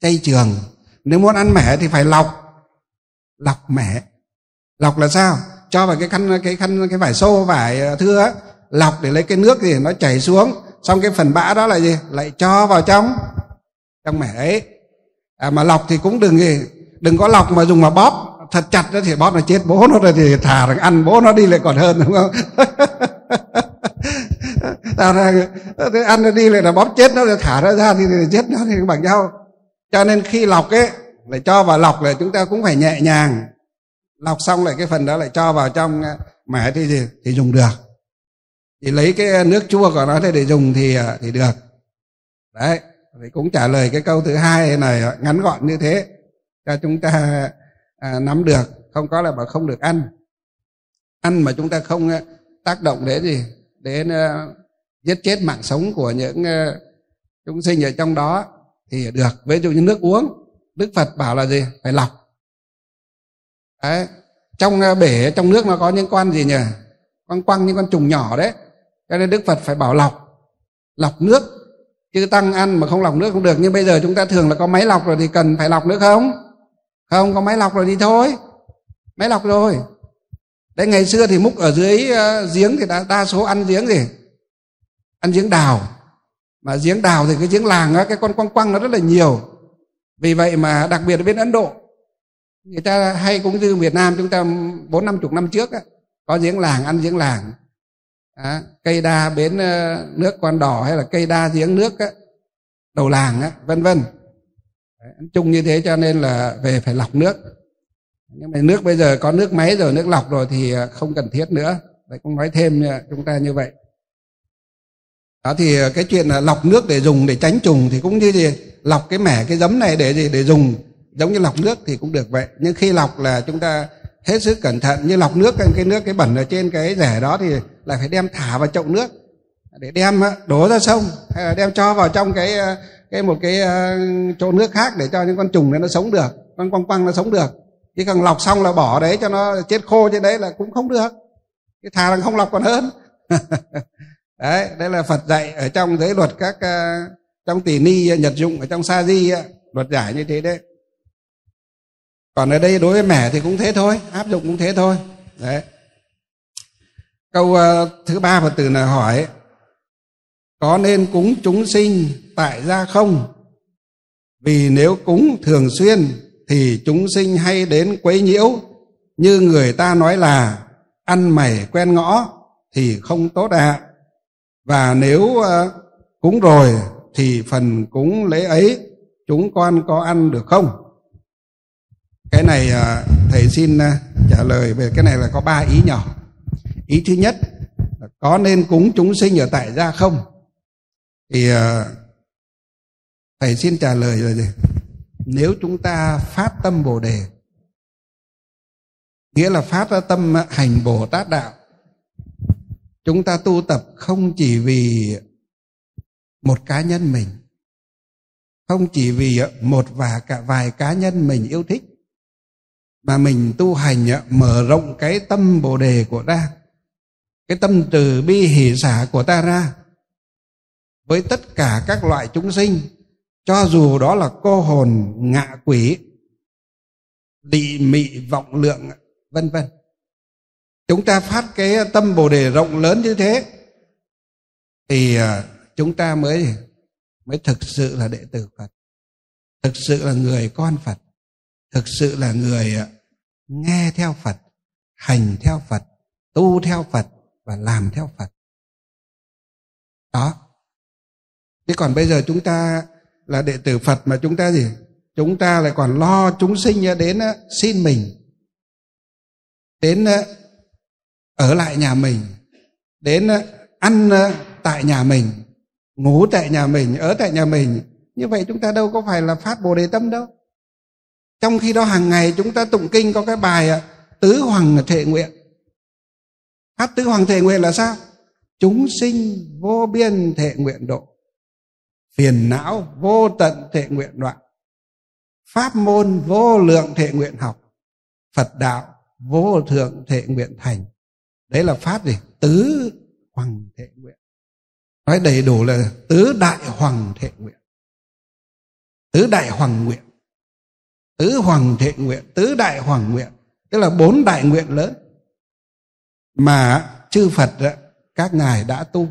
chay trường nếu muốn ăn mẻ thì phải lọc lọc mẻ. Lọc là sao? Cho vào cái khăn cái khăn cái vải xô vải ờ, thưa lọc để lấy cái nước thì nó chảy xuống xong cái phần bã đó là gì? Lại cho vào trong trong mẻ ấy. À, mà lọc thì cũng đừng gì? Đừng có lọc mà dùng mà bóp thật chặt đó thì bóp nó chết bố nó rồi thì thả rằng ăn bố nó đi lại còn hơn đúng không? Ta ra ăn nó đi lại là bóp chết nó rồi thả nó ra thì, thì chết nó thì bằng nhau. Cho nên khi lọc ấy lại cho vào lọc là chúng ta cũng phải nhẹ nhàng. Lọc xong lại cái phần đó lại cho vào trong mẹ mẻ thì gì thì dùng được. Thì lấy cái nước chua của nó để dùng thì à, thì được. Đấy thì cũng trả lời cái câu thứ hai này à, ngắn gọn như thế. Cho chúng ta à, nắm được không có là bảo không được ăn. Ăn mà chúng ta không à, tác động đến gì? Đến uh, giết chết mạng sống của những uh, chúng sinh ở trong đó thì được. Ví dụ như nước uống đức phật bảo là gì? Phải lọc. Đấy. Trong uh, bể trong nước nó có những con gì nhỉ? Con quăng những con trùng nhỏ đấy. Cho nên đức phật phải bảo lọc. Lọc nước. Chứ tăng ăn mà không lọc nước không được. Nhưng bây giờ chúng ta thường là có máy lọc rồi thì cần phải lọc nữa không? Không có máy lọc rồi đi thôi. Máy lọc rồi. Đấy ngày xưa thì múc ở dưới uh, giếng thì đa, đa số ăn giếng gì? Ăn giếng đào. Mà giếng đào thì cái giếng làng á cái con quăng quăng nó rất là nhiều. Vì vậy mà đặc biệt ở bên ấn độ người ta hay cũng như việt nam chúng ta bốn năm chục năm trước á, có giếng làng ăn giếng làng. À, cây đa bến uh, nước con đỏ hay là cây đa giếng nước á, đầu làng á, vân vân chung như thế cho nên là về phải lọc nước. Nhưng mà nước bây giờ có nước máy rồi, nước lọc rồi thì à, không cần thiết nữa. Đấy, cũng nói thêm chúng ta như vậy. Đó thì à, cái chuyện là lọc nước để dùng để tránh trùng thì cũng như gì, lọc cái mẻ cái giấm này để gì, để dùng. Giống như lọc nước thì cũng được vậy. Nhưng khi lọc là chúng ta hết sức cẩn thận, như lọc nước, cái nước, cái bẩn ở trên cái rẻ đó thì lại phải đem thả vào chậu nước. Để đem đổ ra sông, hay là đem cho vào trong cái à, cái một cái ờ, chỗ nước khác để cho những con trùng này nó sống được con quăng quăng nó sống được. Chỉ cần lọc xong là bỏ đấy cho nó chết khô trên đấy là cũng không được. Cái thà là không lọc còn hơn. Đấy đây là phật dạy ở trong giới luật các uh, trong tỷ ni nhật dụng ở trong sa di luật giải như thế đấy. Còn ở đây đối với mẻ thì cũng thế thôi áp dụng cũng thế thôi. Đấy. Câu uh, thứ ba phật tử là hỏi có nên cúng chúng sinh tại gia không? Vì nếu cúng thường xuyên thì chúng sinh hay đến quấy nhiễu. Như người ta nói là, ăn mày quen ngõ thì không tốt ạ. À. và nếu ờ, cúng rồi thì phần cúng lễ ấy chúng con có ăn được không? Cái này ờ, thầy xin ờ, trả lời về cái này là có ba ý nhỏ. Ý thứ nhất có nên cúng chúng sinh ở tại gia không? Thì thầy xin trả lời là gì nếu chúng ta phát tâm bồ đề, nghĩa là phát ra tâm hành bồ tát đạo, chúng ta tu tập không chỉ vì một cá nhân mình, không chỉ vì một và cả vài cá nhân mình yêu thích, mà mình tu hành mở rộng cái tâm bồ đề của ta, cái tâm từ bi hỷ xả của ta ra với tất cả các loại chúng sinh cho dù đó là cô hồn ngạ quỷ lị mị vọng lượng, vân vân. Chúng ta phát cái tâm bồ đề rộng lớn như thế, thì à, chúng ta mới mới thực sự là đệ tử phật. Thực sự là người con phật. Thực sự là người à, nghe theo phật, hành theo phật, tu theo phật và làm theo phật. Đó. Thế còn bây giờ chúng ta là đệ tử phật mà chúng ta gì? Chúng ta lại còn lo chúng sinh đến xin mình. Đến ở lại nhà mình. Đến ăn tại nhà mình. Ngủ tại nhà mình, ở tại nhà mình. Như vậy chúng ta đâu có phải là phát bồ đề tâm đâu. Trong khi đó hàng ngày chúng ta tụng kinh có cái bài tứ hoàng thệ nguyện. Hát tứ hoàng thệ nguyện là sao? Chúng sinh vô biên thệ nguyện độ phiền não vô tận thệ nguyện đoạn. Pháp môn vô lượng thệ nguyện học. Phật đạo vô thượng thệ nguyện thành. Đấy là pháp gì? Tứ hoàng thệ nguyện. Nói đầy đủ là tứ đại hoàng thệ nguyện. Tứ đại hoàng nguyện. Tứ hoàng thệ nguyện, tứ đại hoàng nguyện. Tức là bốn đại nguyện lớn. Mà chư phật các ngài đã tu.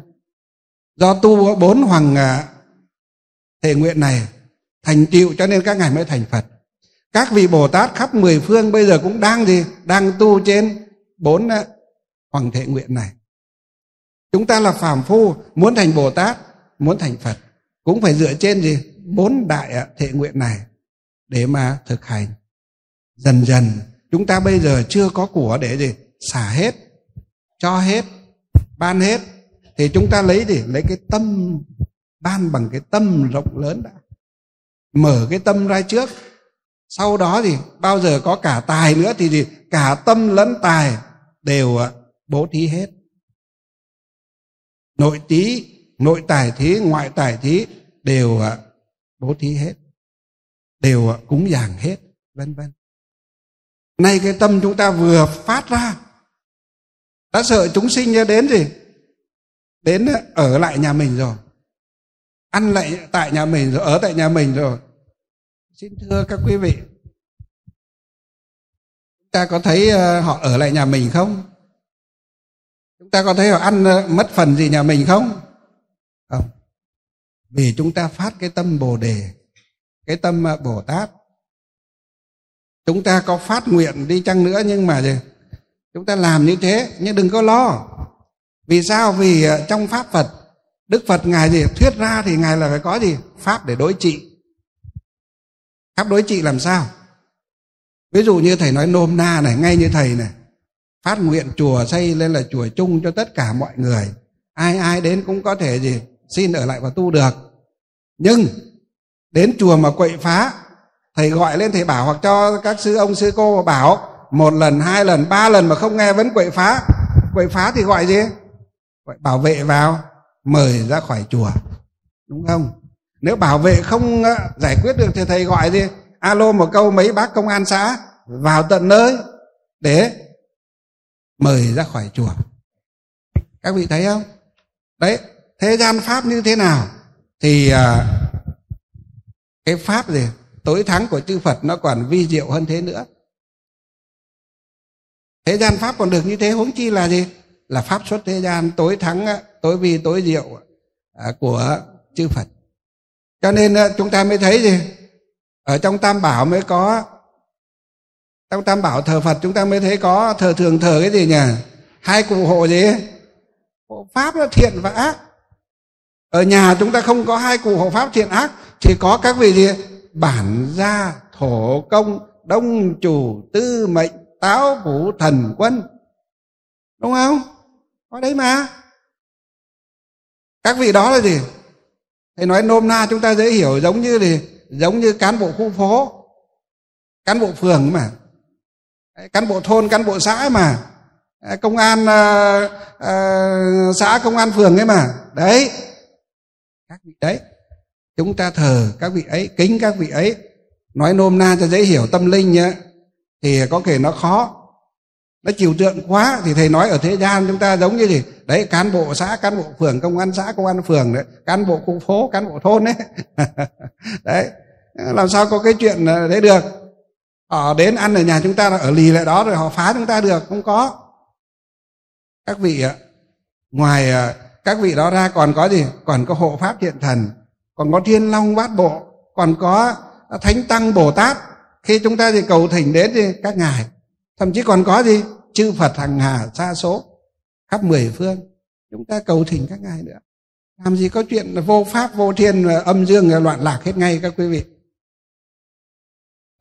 Do tu bốn hoàng à, thề thệ nguyện này thành tựu cho nên các ngài mới thành phật. Các vị bồ tát khắp mười phương bây giờ cũng đang gì? Đang tu trên bốn ờ, hoàng thệ nguyện này. Chúng ta là phàm phu, muốn thành bồ tát, muốn thành phật, cũng phải dựa trên gì? Bốn đại ờ, thệ nguyện này để mà thực hành. Dần dần, chúng ta bây giờ chưa có của để gì? Xả hết, cho hết, ban hết, thì chúng ta lấy gì? Lấy cái tâm ban bằng cái tâm rộng lớn đã. Mở cái tâm ra trước. Sau đó thì bao giờ có cả tài nữa thì gì cả tâm lẫn tài đều à, bố thí hết. Nội tí nội tài thí, ngoại tài thí đều à, bố thí hết. Đều à, cúng dường hết, vân vân. Nay cái tâm chúng ta vừa phát ra, đã sợ chúng sinh đến gì đến ở lại nhà mình rồi ăn lại tại nhà mình rồi, ở tại nhà mình rồi. Xin thưa các quý vị. Chúng ta có thấy ờ, họ ở lại nhà mình không? Chúng ta có thấy họ ăn ờ, mất phần gì nhà mình không? Không. Vì chúng ta phát cái tâm bồ đề, cái tâm ờ, bồ tát. Chúng ta có phát nguyện đi chăng nữa nhưng mà gì chúng ta làm như thế, nhưng đừng có lo. Vì sao? Vì trong pháp phật đức phật ngài gì thuyết ra thì ngài là phải có gì? Pháp để đối trị. Pháp đối trị làm sao? Ví dụ như thầy nói nôm na này, ngay như thầy này. Phát nguyện chùa xây lên là chùa chung cho tất cả mọi người. Ai ai đến cũng có thể gì? Xin ở lại và tu được. Nhưng, đến chùa mà quậy phá, thầy gọi lên thầy bảo, hoặc cho các sư ông, sư cô bảo, một lần, hai lần, ba lần mà không nghe vẫn quậy phá. Quậy phá thì gọi gì? Gọi bảo vệ vào mời ra khỏi chùa. Đúng không? Nếu bảo vệ không ờ, giải quyết được thì thầy gọi gì alo một câu, mấy bác công an xã, vào tận nơi để mời ra khỏi chùa. Các vị thấy không? Đấy, thế gian pháp như thế nào thì ờ, cái pháp gì, tối thắng của chư phật nó còn vi diệu hơn thế nữa. Thế gian pháp còn được như thế, huống chi là gì? Là pháp xuất thế gian, tối thắng, tối vi, tối diệu à, của chư phật. Cho nên à, chúng ta mới thấy gì? Ở trong tam bảo mới có, trong tam bảo thờ phật chúng ta mới thấy có thờ thường thờ cái gì nhỉ? Hai cụ hộ gì? Hộ pháp là thiện và ác. Ở nhà chúng ta không có hai cụ hộ pháp thiện ác, chỉ có các vị gì? Bản gia, thổ công, đông chủ, tư mệnh, táo vũ thần quân. Đúng không? Có đấy mà. Các vị đó là gì? Thầy nói nôm na chúng ta dễ hiểu giống như gì? Giống như cán bộ khu phố cán bộ phường mà. Cán bộ thôn cán bộ xã mà. Công an uh, uh, xã công an phường ấy mà. Đấy. Các vị đấy. Chúng ta thờ các vị ấy kính các vị ấy. Nói nôm na cho dễ hiểu tâm linh nhé thì có thể nó khó nó chiều tượng quá thì thầy nói ở thế gian chúng ta giống như gì? Đấy, cán bộ xã, cán bộ phường, công an xã, công an phường đấy. Cán bộ khu phố, cán bộ thôn đấy. Đấy. Làm sao có cái chuyện ờ, đấy được? Họ đến ăn ở nhà chúng ta là ở lì lại đó rồi họ phá chúng ta được, không có. Các vị ạ, ngoài ờ, các vị đó ra còn có gì? Còn có hộ pháp thiện thần, còn có thiên long bát bộ, còn có thánh tăng bồ tát. Khi chúng ta thì cầu thỉnh đến thì các ngài thậm chí còn có gì? Chư phật hằng hà xa số, khắp mười phương. Chúng ta cầu thỉnh các ngài nữa. Làm gì có chuyện là vô pháp, vô thiên âm dương loạn lạc hết ngay các quý vị.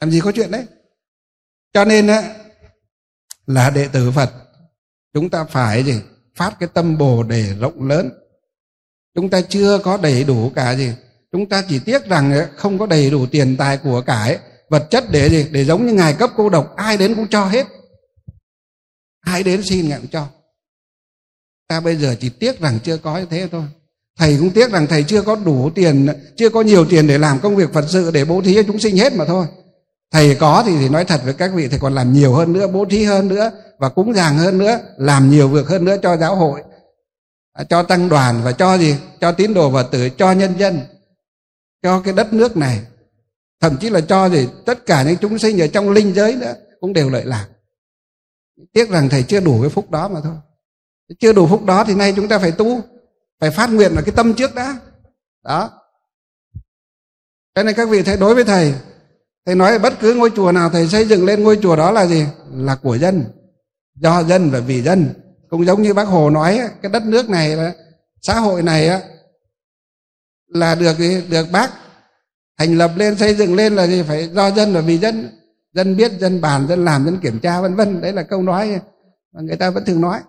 Làm gì có chuyện đấy? Cho nên á, là đệ tử phật, chúng ta phải gì? Phát cái tâm bồ đề rộng lớn. Chúng ta chưa có đầy đủ cả gì. Chúng ta chỉ tiếc rằng không có đầy đủ tiền tài của cải vật chất để gì để giống như ngài cấp cô độc ai đến cũng cho hết. Ai đến xin ngài cũng cho. Ta bây giờ chỉ tiếc rằng chưa có như thế thôi. Thầy cũng tiếc rằng thầy chưa có đủ tiền chưa có nhiều tiền để làm công việc phật sự để bố thí cho chúng sinh hết mà thôi. Thầy có thì, thì nói thật với các vị thầy còn làm nhiều hơn nữa bố thí hơn nữa và cúng dường hơn nữa làm nhiều việc hơn nữa cho giáo hội. À, cho tăng đoàn và cho gì? Cho tín đồ và tử cho nhân dân cho cái đất nước này thậm chí là cho gì tất cả những chúng sinh ở trong linh giới nữa cũng đều lợi lạc. Tiếc rằng thầy chưa đủ cái phúc đó mà thôi. Chưa đủ phúc đó thì nay chúng ta phải tu, phải phát nguyện là cái tâm trước đã. Đó. Cho nên các vị thấy đối với thầy thầy nói bất cứ ngôi chùa nào thầy xây dựng lên ngôi chùa đó là gì? Là của dân, do dân và vì dân. Cũng giống như bác hồ nói cái đất nước này xã hội này là được được bác thành lập lên, xây dựng lên là gì? Phải do dân và vì dân. Dân biết, dân bàn, dân làm, dân kiểm tra, vân vân. Đấy là câu nói mà người ta vẫn thường nói.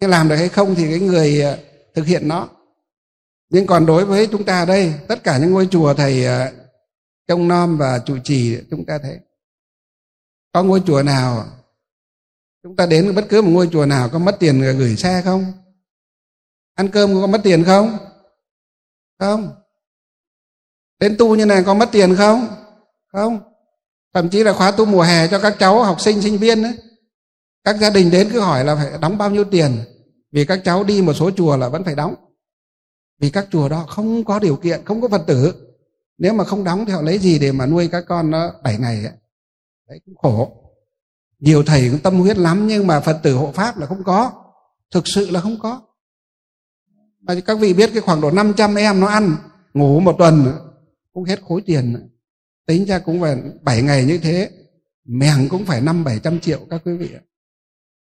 Cái làm được hay không thì cái người ờ, thực hiện nó. Nhưng còn đối với chúng ta đây, tất cả những ngôi chùa thầy ờ, trông nom và trụ trì, chúng ta thấy có ngôi chùa nào, chúng ta đến bất cứ một ngôi chùa nào có mất tiền gửi xe không? Ăn cơm có mất tiền không? Không đến tu như này có mất tiền không? Không. Thậm chí là khóa tu mùa hè cho các cháu học sinh sinh viên ấy. các gia đình đến cứ hỏi là phải đóng bao nhiêu tiền? Vì các cháu đi một số chùa là vẫn phải đóng. Vì các chùa đó không có điều kiện, không có phật tử. Nếu mà không đóng thì họ lấy gì để mà nuôi các con nó bảy ngày ấy. đấy, cũng khổ. Nhiều thầy cũng tâm huyết lắm, nhưng mà phật tử hộ pháp là không có. Thực sự là không có. Mà các vị biết cái khoảng độ 500 em nó ăn, ngủ một tuần cũng hết khối tiền. Tính ra cũng phải 7 ngày như thế. Mèng cũng phải năm bảy trăm triệu các quý vị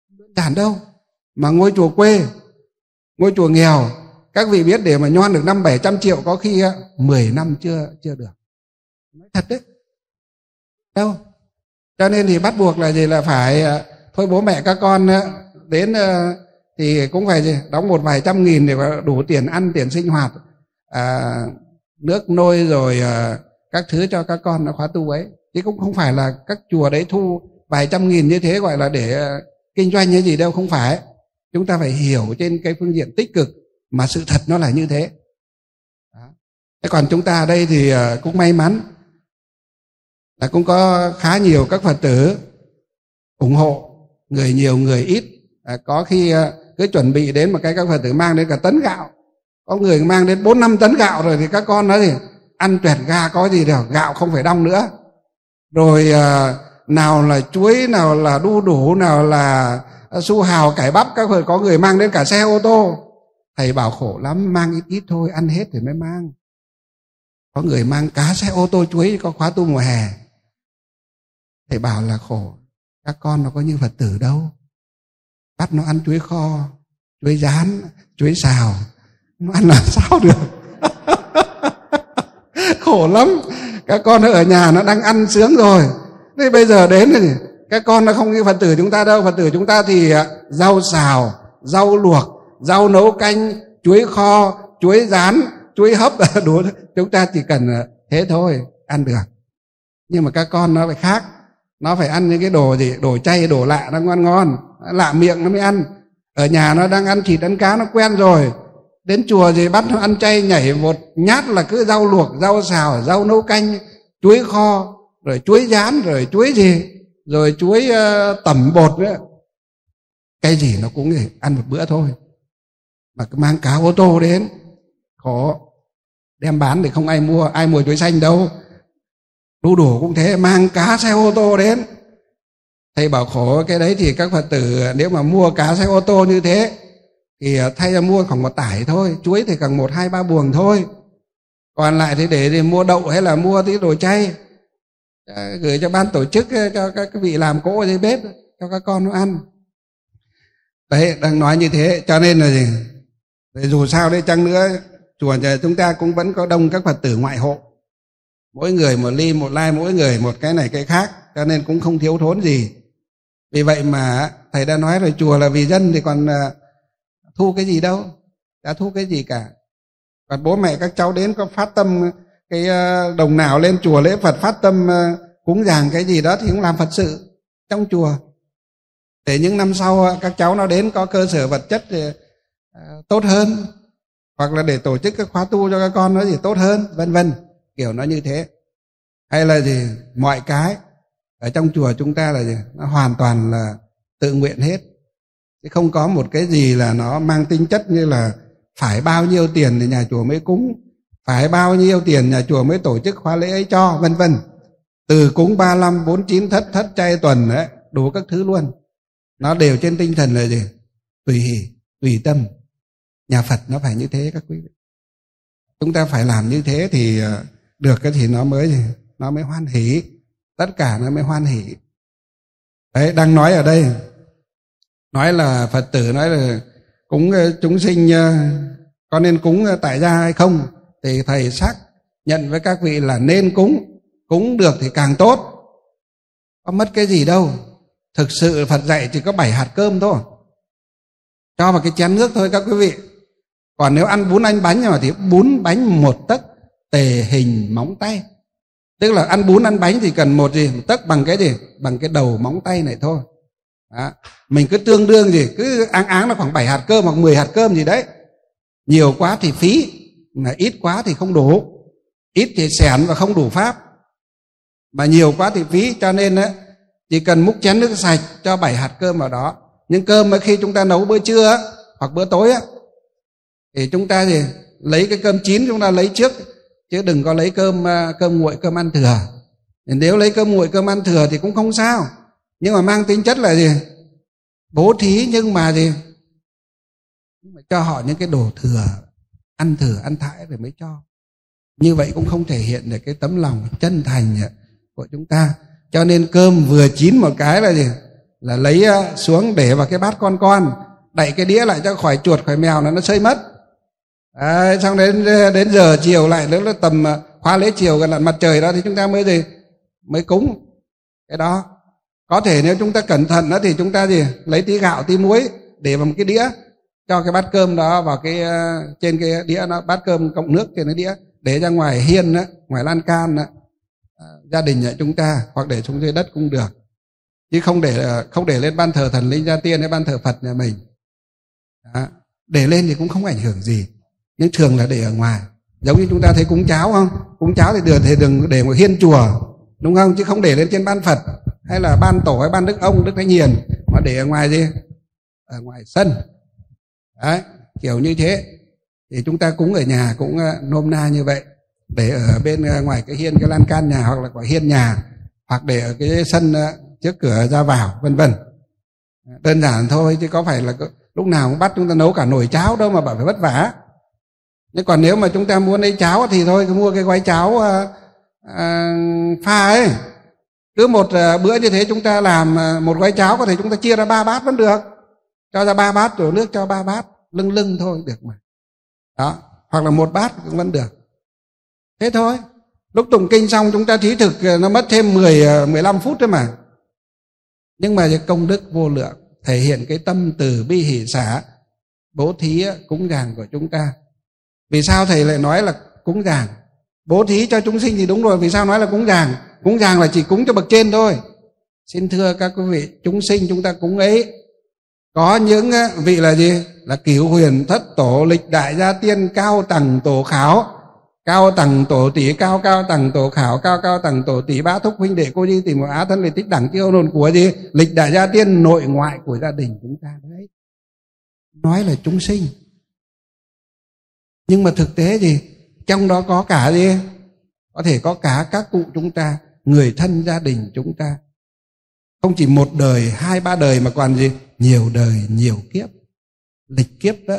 đơn giản đâu. Mà ngôi chùa quê ngôi chùa nghèo các vị biết để mà nhoan được năm bảy trăm triệu có khi 10 năm chưa chưa được. Nói thật đấy. Đâu? Cho nên thì bắt buộc là gì? Là phải à, thôi bố mẹ các con đến à, thì cũng phải gì? Đóng một vài trăm nghìn để đủ tiền ăn tiền sinh hoạt. À, nước nôi rồi à, các thứ cho các con nó khóa tu ấy. Chứ cũng không phải là các chùa đấy thu vài trăm nghìn như thế gọi là để à, kinh doanh như gì đâu không phải. Chúng ta phải hiểu trên cái phương diện tích cực mà sự thật nó là như thế. Đó. còn chúng ta ở đây thì à, cũng may mắn là cũng có khá nhiều các phật tử ủng hộ người nhiều người ít. À, có khi à, cứ chuẩn bị đến một cái các phật tử mang đến cả tấn gạo có người mang đến bốn năm tấn gạo rồi thì các con nói gì? Ăn tuyệt ga có gì đâu gạo không phải đong nữa. Rồi à, nào là chuối nào là đu đủ nào là ờ, su hào cải bắp các người có người mang đến cả xe ô tô. Thầy bảo khổ lắm mang ít ít thôi ăn hết thì mới mang. Có người mang cá xe ô tô chuối có khóa tu mùa hè. Thầy bảo là khổ các con nó có như phật tử đâu. Bắt nó ăn chuối kho chuối rán chuối xào mà ăn làm sao được? Khổ lắm. Các con ở nhà nó đang ăn sướng rồi. Thế bây giờ đến thì các con nó không như phật tử chúng ta đâu. Phật tử chúng ta thì à, rau xào, rau luộc, rau nấu canh, chuối kho, chuối rán, chuối hấp. Đủ chúng ta chỉ cần à, thế thôi, ăn được. Nhưng mà các con nó phải khác. Nó phải ăn những cái đồ gì? Đồ chay, đồ lạ nó ngon ngon. Lạ miệng nó mới ăn. Ở nhà nó đang ăn thịt, ăn cá nó quen rồi đến chùa thì bắt nó ăn chay nhảy một nhát là cứ rau luộc rau xào rau nấu canh chuối kho rồi chuối rán rồi chuối gì rồi chuối uh, tẩm bột nữa. Cái gì nó cũng ăn một bữa thôi. Mà cứ mang cá ô tô đến khó đem bán thì không ai mua ai mua chuối xanh đâu. Đu đủ cũng thế mang cá xe ô tô đến. Thầy bảo khổ cái đấy thì các phật tử nếu mà mua cá xe ô tô như thế thì ờ, thay ra mua khoảng một tải thôi, chuối thì cần một, hai, ba buồng thôi. Còn lại thì để thì mua đậu hay là mua tí đồ chay. Ờ, gửi cho ban tổ chức ờ, cho các vị làm cỗ ở dưới bếp cho các con nó ăn. Đấy, đang nói như thế, cho nên là gì? Để dù sao đấy, chăng nữa, chùa nhà chúng ta cũng vẫn có đông các phật tử ngoại hộ. Mỗi người một ly, một lai, mỗi người một cái này, cái khác, cho nên cũng không thiếu thốn gì. Vì vậy mà, thầy đã nói rồi chùa là vì dân thì còn thu cái gì đâu, đã thu cái gì cả. Còn bố mẹ các cháu đến có phát tâm cái ờ, đồng nào lên chùa lễ phật, phát tâm ờ, cúng dường cái gì đó thì cũng làm phật sự trong chùa. Để những năm sau ờ, các cháu nó đến có cơ sở vật chất thì tốt hơn, hoặc là để tổ chức các khóa tu cho các con nó thì tốt hơn, vân vân, kiểu nó như thế. Hay là gì, mọi cái ở trong chùa chúng ta là gì? Nó hoàn toàn là tự nguyện hết chứ không có một cái gì là nó mang tính chất như là phải bao nhiêu tiền thì nhà chùa mới cúng phải bao nhiêu tiền nhà chùa mới tổ chức khóa lễ ấy cho vân vân. Từ cúng 35, 49 thất thất chay tuần đấy đủ các thứ luôn. Nó đều trên tinh thần là gì? Tùy tùy tâm. Nhà Phật nó phải như thế các quý vị. Chúng ta phải làm như thế thì ờ, được cái thì nó mới nó mới hoan hỷ. Tất cả nó mới hoan hỷ. Đấy đang nói ở đây nói là phật tử, nói là cúng ờ, chúng sinh ờ, có nên cúng ờ, tại gia hay không thì thầy xác nhận với các vị là nên cúng. Cúng được thì càng tốt. Có mất cái gì đâu. Thực sự phật dạy chỉ có bảy hạt cơm thôi. Cho vào cái chén nước thôi các quý vị. Còn nếu ăn bún anh bánh mà thì bún, bánh một tấc tề hình móng tay. Tức là ăn bún, ăn bánh thì cần một gì? Một tấc bằng cái gì? Bằng cái đầu móng tay này thôi đó. mình cứ tương đương gì cứ áng áng là khoảng 7 hạt cơm hoặc 10 hạt cơm gì đấy. Nhiều quá thì phí mà ít quá thì không đủ. Ít thì sẻn và không đủ pháp. Mà nhiều quá thì phí cho nên ấy, chỉ cần múc chén nước sạch cho 7 hạt cơm vào đó. Nhưng cơm mà khi chúng ta nấu bữa trưa hoặc bữa tối thì chúng ta gì lấy cái cơm chín chúng ta lấy trước. Chứ đừng có lấy cơm à, cơm nguội cơm ăn thừa. Nếu lấy cơm nguội cơm ăn thừa thì cũng không sao nhưng mà mang tính chất là gì? Bố thí nhưng mà gì? Nhưng mà cho họ những cái đồ thừa ăn thừa ăn thải rồi mới cho. Như vậy cũng không thể hiện được cái tấm lòng chân thành của chúng ta. Cho nên cơm vừa chín một cái là gì? Là lấy à, xuống để vào cái bát con con đẩy cái đĩa lại cho khỏi chuột khỏi mèo là nó xây mất. À, xong đến đến giờ chiều lại nữa là tầm à, khóa lễ chiều gần là mặt trời đó thì chúng ta mới gì? Mới cúng. Cái đó có thể nếu chúng ta cẩn thận đó thì chúng ta gì lấy tí gạo tí muối để vào một cái đĩa cho cái bát cơm đó vào cái ờ, trên cái đĩa nó bát cơm cộng nước trên cái đĩa để ra ngoài hiên đó, ngoài lan can đó, à, gia đình nhà chúng ta hoặc để xuống dưới đất cũng được. Chứ không để ờ, không để lên ban thờ thần linh gia tiên hay ban thờ phật nhà mình. Đó. để lên thì cũng không ảnh hưởng gì nhưng thường là để ở ngoài. Giống như chúng ta thấy cúng cháo không? Cúng cháo thì đừng thì đừng để một hiên chùa đúng không? Chứ không để lên trên ban phật hay là ban tổ hay ban đức ông đức thánh hiền mà để ở ngoài gì? Ở ngoài sân. Đấy kiểu như thế. Thì chúng ta cúng ở nhà cũng ờ, nôm na như vậy. Để ở bên ờ, ngoài cái hiên cái lan can nhà hoặc là quả hiên nhà hoặc để ở cái sân ờ, trước cửa ra vào vân vân. Đơn giản thôi chứ có phải là lúc nào cũng bắt chúng ta nấu cả nồi cháo đâu mà bảo phải vất vả. Nhưng còn nếu mà chúng ta muốn lấy cháo thì thôi cứ mua cái gói cháo à, à, pha ấy cứ một ờ, bữa như thế chúng ta làm ờ, một gói cháo có thể chúng ta chia ra ba bát vẫn được. Cho ra ba bát đổ nước cho ba bát, lưng lưng thôi, được mà. Đó, hoặc là một bát cũng vẫn được. Thế thôi. Lúc tụng kinh xong chúng ta thí thực ờ, nó mất thêm 10 15 phút thôi mà. Nhưng mà công đức vô lượng thể hiện cái tâm từ bi hỷ xả, bố thí cúng dường của chúng ta. Vì sao thầy lại nói là cúng dường? Bố thí cho chúng sinh thì đúng rồi, vì sao nói là cúng dường? Cúng dường là chỉ cúng cho bậc trên thôi. Xin thưa các quý vị, chúng sinh chúng ta cúng ấy, có những vị là gì? Là cửu huyền thất tổ lịch đại gia tiên, cao tầng tổ khảo, cao tầng tổ tỷ, cao cao tầng tổ khảo, cao cao tầng tổ tỷ. Bá thúc huynh đệ cô đi tìm một á thân về tích đẳng tiêu hồn của gì? Lịch đại gia tiên, nội ngoại của gia đình chúng ta đấy. Nói là chúng sinh. Nhưng mà thực tế gì? Trong đó có cả gì? Có thể có cả các cụ chúng ta người thân gia đình chúng ta. Không chỉ một đời, hai, ba đời mà còn gì? Nhiều đời, nhiều kiếp. Lịch kiếp đó,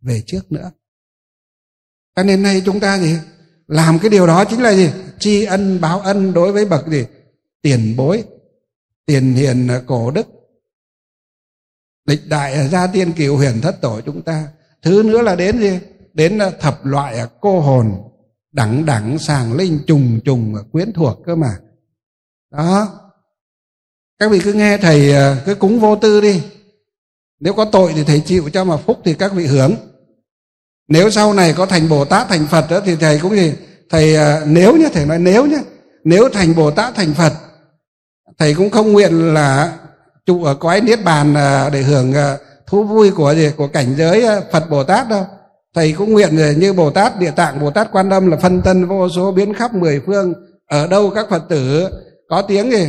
về trước nữa. Cho nên nay chúng ta gì? Làm cái điều đó chính là gì? Tri ân, báo ân đối với bậc gì? Tiền bối, tiền hiền, cổ đức. Lịch đại gia tiên cửu huyền thất tổ chúng ta. Thứ nữa là đến gì? Đến thập loại cô hồn. Đẳng đẳng, sàng linh, trùng trùng, quyến thuộc cơ mà đó. Các vị cứ nghe thầy à, cứ cúng vô tư đi. Nếu có tội thì thầy chịu cho mà phúc thì các vị hưởng. Nếu sau này có thành bồ tát, thành phật đó thì thầy cũng gì? Thầy à, nếu nhé thầy nói nếu nhé nếu thành bồ tát, thành phật, thầy cũng không nguyện là trụ ở cõi niết bàn à, để hưởng thú vui của gì? Của cảnh giới phật bồ tát đâu. Thầy cũng nguyện như bồ tát, địa tạng, bồ tát quan âm là phân tân vô số biến khắp mười phương. Ở đâu các phật tử có tiếng gì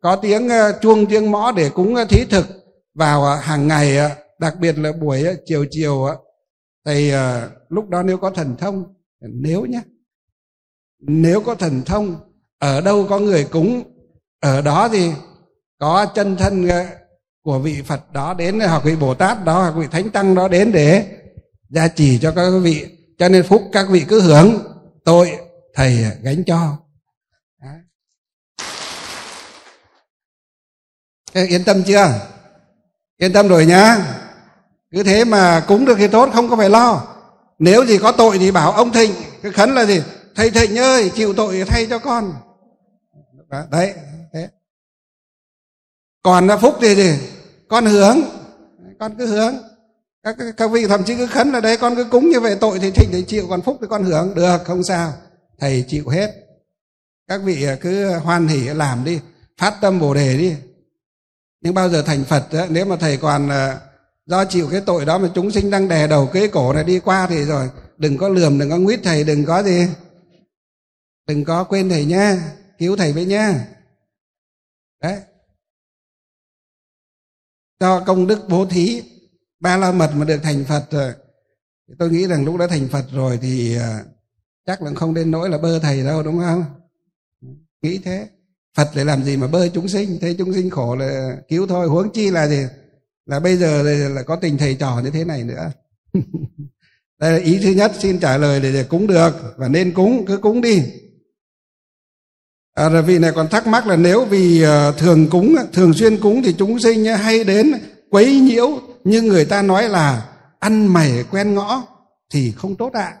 có tiếng ờ, chuông tiếng mõ để cúng ờ, thí thực vào ờ, hàng ngày đặc biệt là buổi chiều chiều thầy lúc đó nếu có thần thông, nếu nhé nếu có thần thông, ở đâu có người cúng, ở đó thì có chân thân của vị Phật đó đến, hoặc vị Bồ Tát đó, hoặc vị Thánh Tăng đó đến để gia trì cho các vị. Cho nên phúc các vị cứ hưởng tội thầy gánh cho. Ê, yên tâm chưa? Yên tâm rồi nhá. Cứ thế mà cúng được thì tốt không có phải lo. Nếu gì có tội thì bảo ông thịnh cái khấn là gì? Thầy thịnh ơi chịu tội thay cho con. Đấy thế. Còn là phúc thì gì? Con hướng con cứ hướng các, các vị thậm chí cứ khấn là đấy con cứ cúng như vậy tội thì thịnh thì chịu còn phúc thì con hưởng. Được không sao. Thầy chịu hết. Các vị cứ hoan hỉ làm đi. Phát tâm bồ đề đi nhưng bao giờ thành phật đó, nếu mà thầy còn ờ, do chịu cái tội đó mà chúng sinh đang đè đầu kế cổ này đi qua thì rồi đừng có lườm đừng có nguyết thầy đừng có gì. Đừng có quên thầy nha cứu thầy với nha đấy. Cho công đức bố thí ba la mật mà được thành phật rồi. Tôi nghĩ rằng lúc đã thành phật rồi thì ờ, chắc là không đến nỗi là bơ thầy đâu đúng không? Nghĩ thế phật để làm gì mà bơi chúng sinh? Thấy chúng sinh khổ là cứu thôi huống chi là gì? Là bây giờ là, có tình thầy trò như thế này nữa. Đây là ý thứ nhất xin trả lời để, để cúng được và nên cúng cứ cúng đi. À, rồi vị này còn thắc mắc là nếu vì ờ, thường cúng thường xuyên cúng thì chúng sinh hay đến quấy nhiễu nhưng người ta nói là ăn mày quen ngõ thì không tốt ạ. À?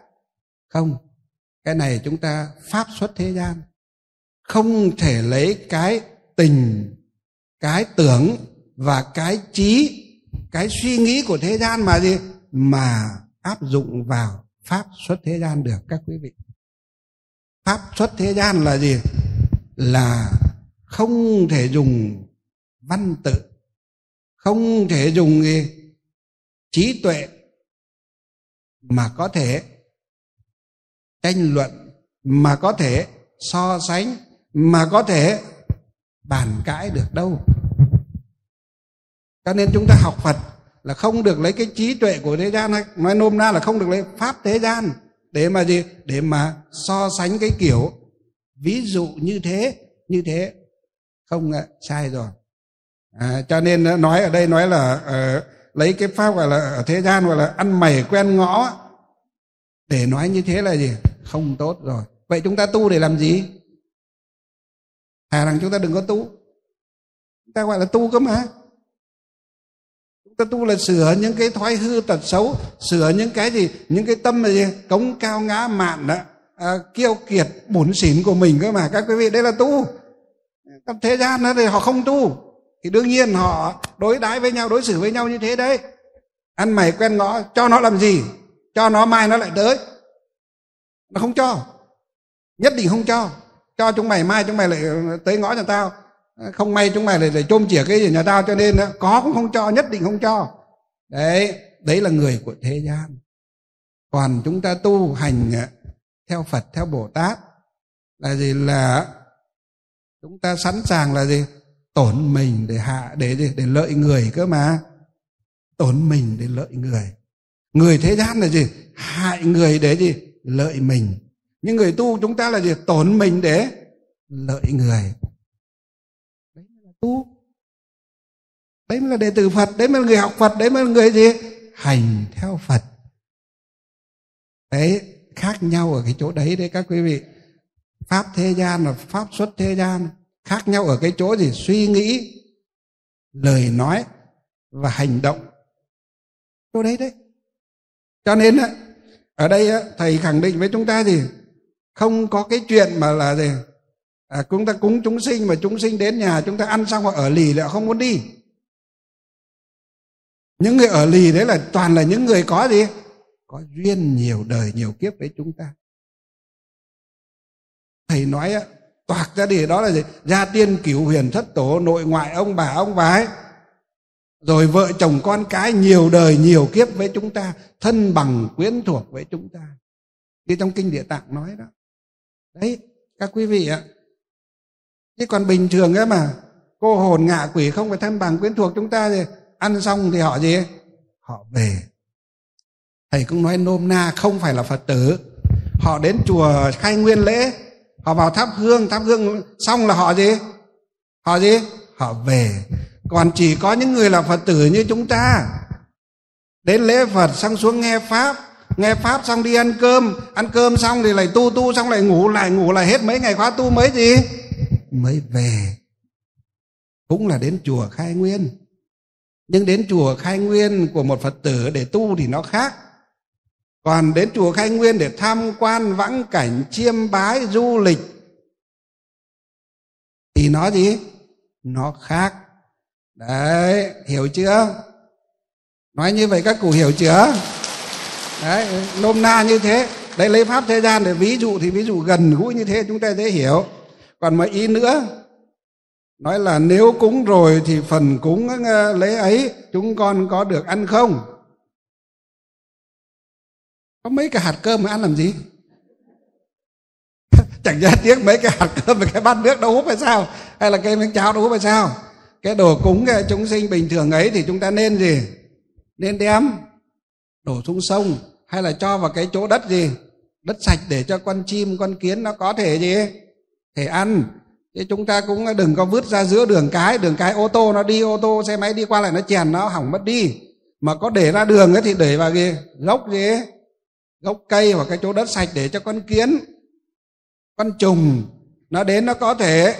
không cái này chúng ta pháp xuất thế gian không thể lấy cái tình, cái tưởng và cái trí, cái suy nghĩ của thế gian mà gì? Mà áp dụng vào pháp xuất thế gian được, các quý vị. Pháp xuất thế gian là gì? Là không thể dùng văn tự, không thể dùng gì? Trí tuệ mà có thể tranh luận, mà có thể so sánh mà có thể bàn cãi được đâu. Cho nên chúng ta học phật là không được lấy cái trí tuệ của thế gian hay nói nôm na là không được lấy pháp thế gian để mà gì? Để mà so sánh cái kiểu ví dụ như thế như thế. Không à, sai rồi. À, cho nên à, nói ở đây nói là uh, lấy cái pháp gọi là ở thế gian gọi là ăn mày quen ngõ. Để nói như thế là gì? Không tốt rồi. Vậy chúng ta tu để làm gì? Thà rằng chúng ta đừng có tu. Chúng ta gọi là tu cơ mà. Chúng ta tu là sửa những cái thói hư tật xấu sửa những cái gì những cái tâm là gì cống cao ngã mạn đó à, kiêu kiệt bổn xỉn của mình cơ mà. Các quý vị đây là tu. Trong thế gian đó thì họ không tu. Thì đương nhiên họ đối đãi với nhau đối xử với nhau như thế đấy. Ăn mày quen ngõ cho nó làm gì? Cho nó mai nó lại tới. Nó không cho. Nhất định không cho cho chúng mày mai chúng mày lại ờ, tới ngõ nhà tao. Ờ, không may chúng mày lại, lại chôm chỉa cái gì nhà tao cho nên ờ, có cũng không cho nhất định không cho. Đấy đấy là người của thế gian. Còn chúng ta tu hành theo Phật theo Bồ Tát là gì? Là chúng ta sẵn sàng là gì? Tổn mình để hạ để để, để lợi người cơ mà. Tổn mình để lợi người. Người thế gian là gì? Hại người để gì? Lợi mình nhưng người tu chúng ta là gì? Tổn mình để lợi người. Đấy mới là tu. Đấy mới là đệ tử phật đấy mới là người học phật đấy mới là người gì? Hành theo phật. Đấy khác nhau ở cái chỗ đấy đấy các quý vị. Pháp thế gian và pháp xuất thế gian. Khác nhau ở cái chỗ gì? Suy nghĩ lời nói và hành động. Chỗ đấy đấy. Cho nên á ở đây á, thầy khẳng định với chúng ta gì? Không có cái chuyện mà là gì? À, chúng ta cúng chúng sinh mà chúng sinh đến nhà chúng ta ăn xong họ ở lì lại không muốn đi. Những người ở lì đấy là toàn là những người có gì? Có duyên nhiều đời nhiều kiếp với chúng ta. Thầy nói á, toạc ra đi đó là gì? Gia tiên cửu huyền thất tổ nội ngoại ông bà ông bà ấy. Rồi vợ chồng con cái nhiều đời nhiều kiếp với chúng ta thân bằng quyến thuộc với chúng ta. Như trong kinh địa tạng nói đó đấy, các quý vị ạ. Chứ còn bình thường ấy mà, cô hồn ngạ quỷ không phải thân bằng quyến thuộc chúng ta thì ăn xong thì họ gì? Họ về. Thầy cũng nói nôm na không phải là phật tử. Họ đến chùa khai nguyên lễ, họ vào thắp hương thắp hương xong là họ gì? Họ gì? Họ về. Còn chỉ có những người là phật tử như chúng ta. Đến lễ phật xong xuống nghe pháp nghe pháp xong đi ăn cơm. Ăn cơm xong thì lại tu tu xong lại ngủ lại ngủ lại hết mấy ngày khóa tu mới gì? Mới về. Cũng là đến chùa khai nguyên. Nhưng đến chùa khai nguyên của một phật tử để tu thì nó khác. Còn đến chùa khai nguyên để tham quan vãng cảnh, chiêm bái, du lịch, thì nó gì? Nó khác. Đấy, hiểu chưa? Nói như vậy các cụ hiểu chưa? Đấy, nôm na như thế. Đấy, lấy pháp thế gian để ví dụ thì ví dụ gần gũi như thế chúng ta dễ hiểu. Còn mà ý nữa, nói là nếu cúng rồi thì phần cúng ờ, lấy lễ ấy, chúng con có được ăn không? Có mấy cái hạt cơm mà ăn làm gì? Chẳng ra tiếc mấy cái hạt cơm và cái bát nước đâu hút hay sao? Hay là cái miếng cháo đâu hút hay sao? Cái đồ cúng cái chúng sinh bình thường ấy thì chúng ta nên gì? Nên đem đổ xuống sông, hay là cho vào cái chỗ đất gì? Đất sạch để cho con chim, con kiến nó có thể gì? Thể ăn. Chứ chúng ta cũng đừng có vứt ra giữa đường cái đường cái ô tô nó đi, ô tô, xe máy đi qua lại nó chèn nó hỏng mất đi. Mà có để ra đường ấy thì để vào gì gốc gì? Gốc cây hoặc cái chỗ đất sạch để cho con kiến, con trùng nó đến nó có thể.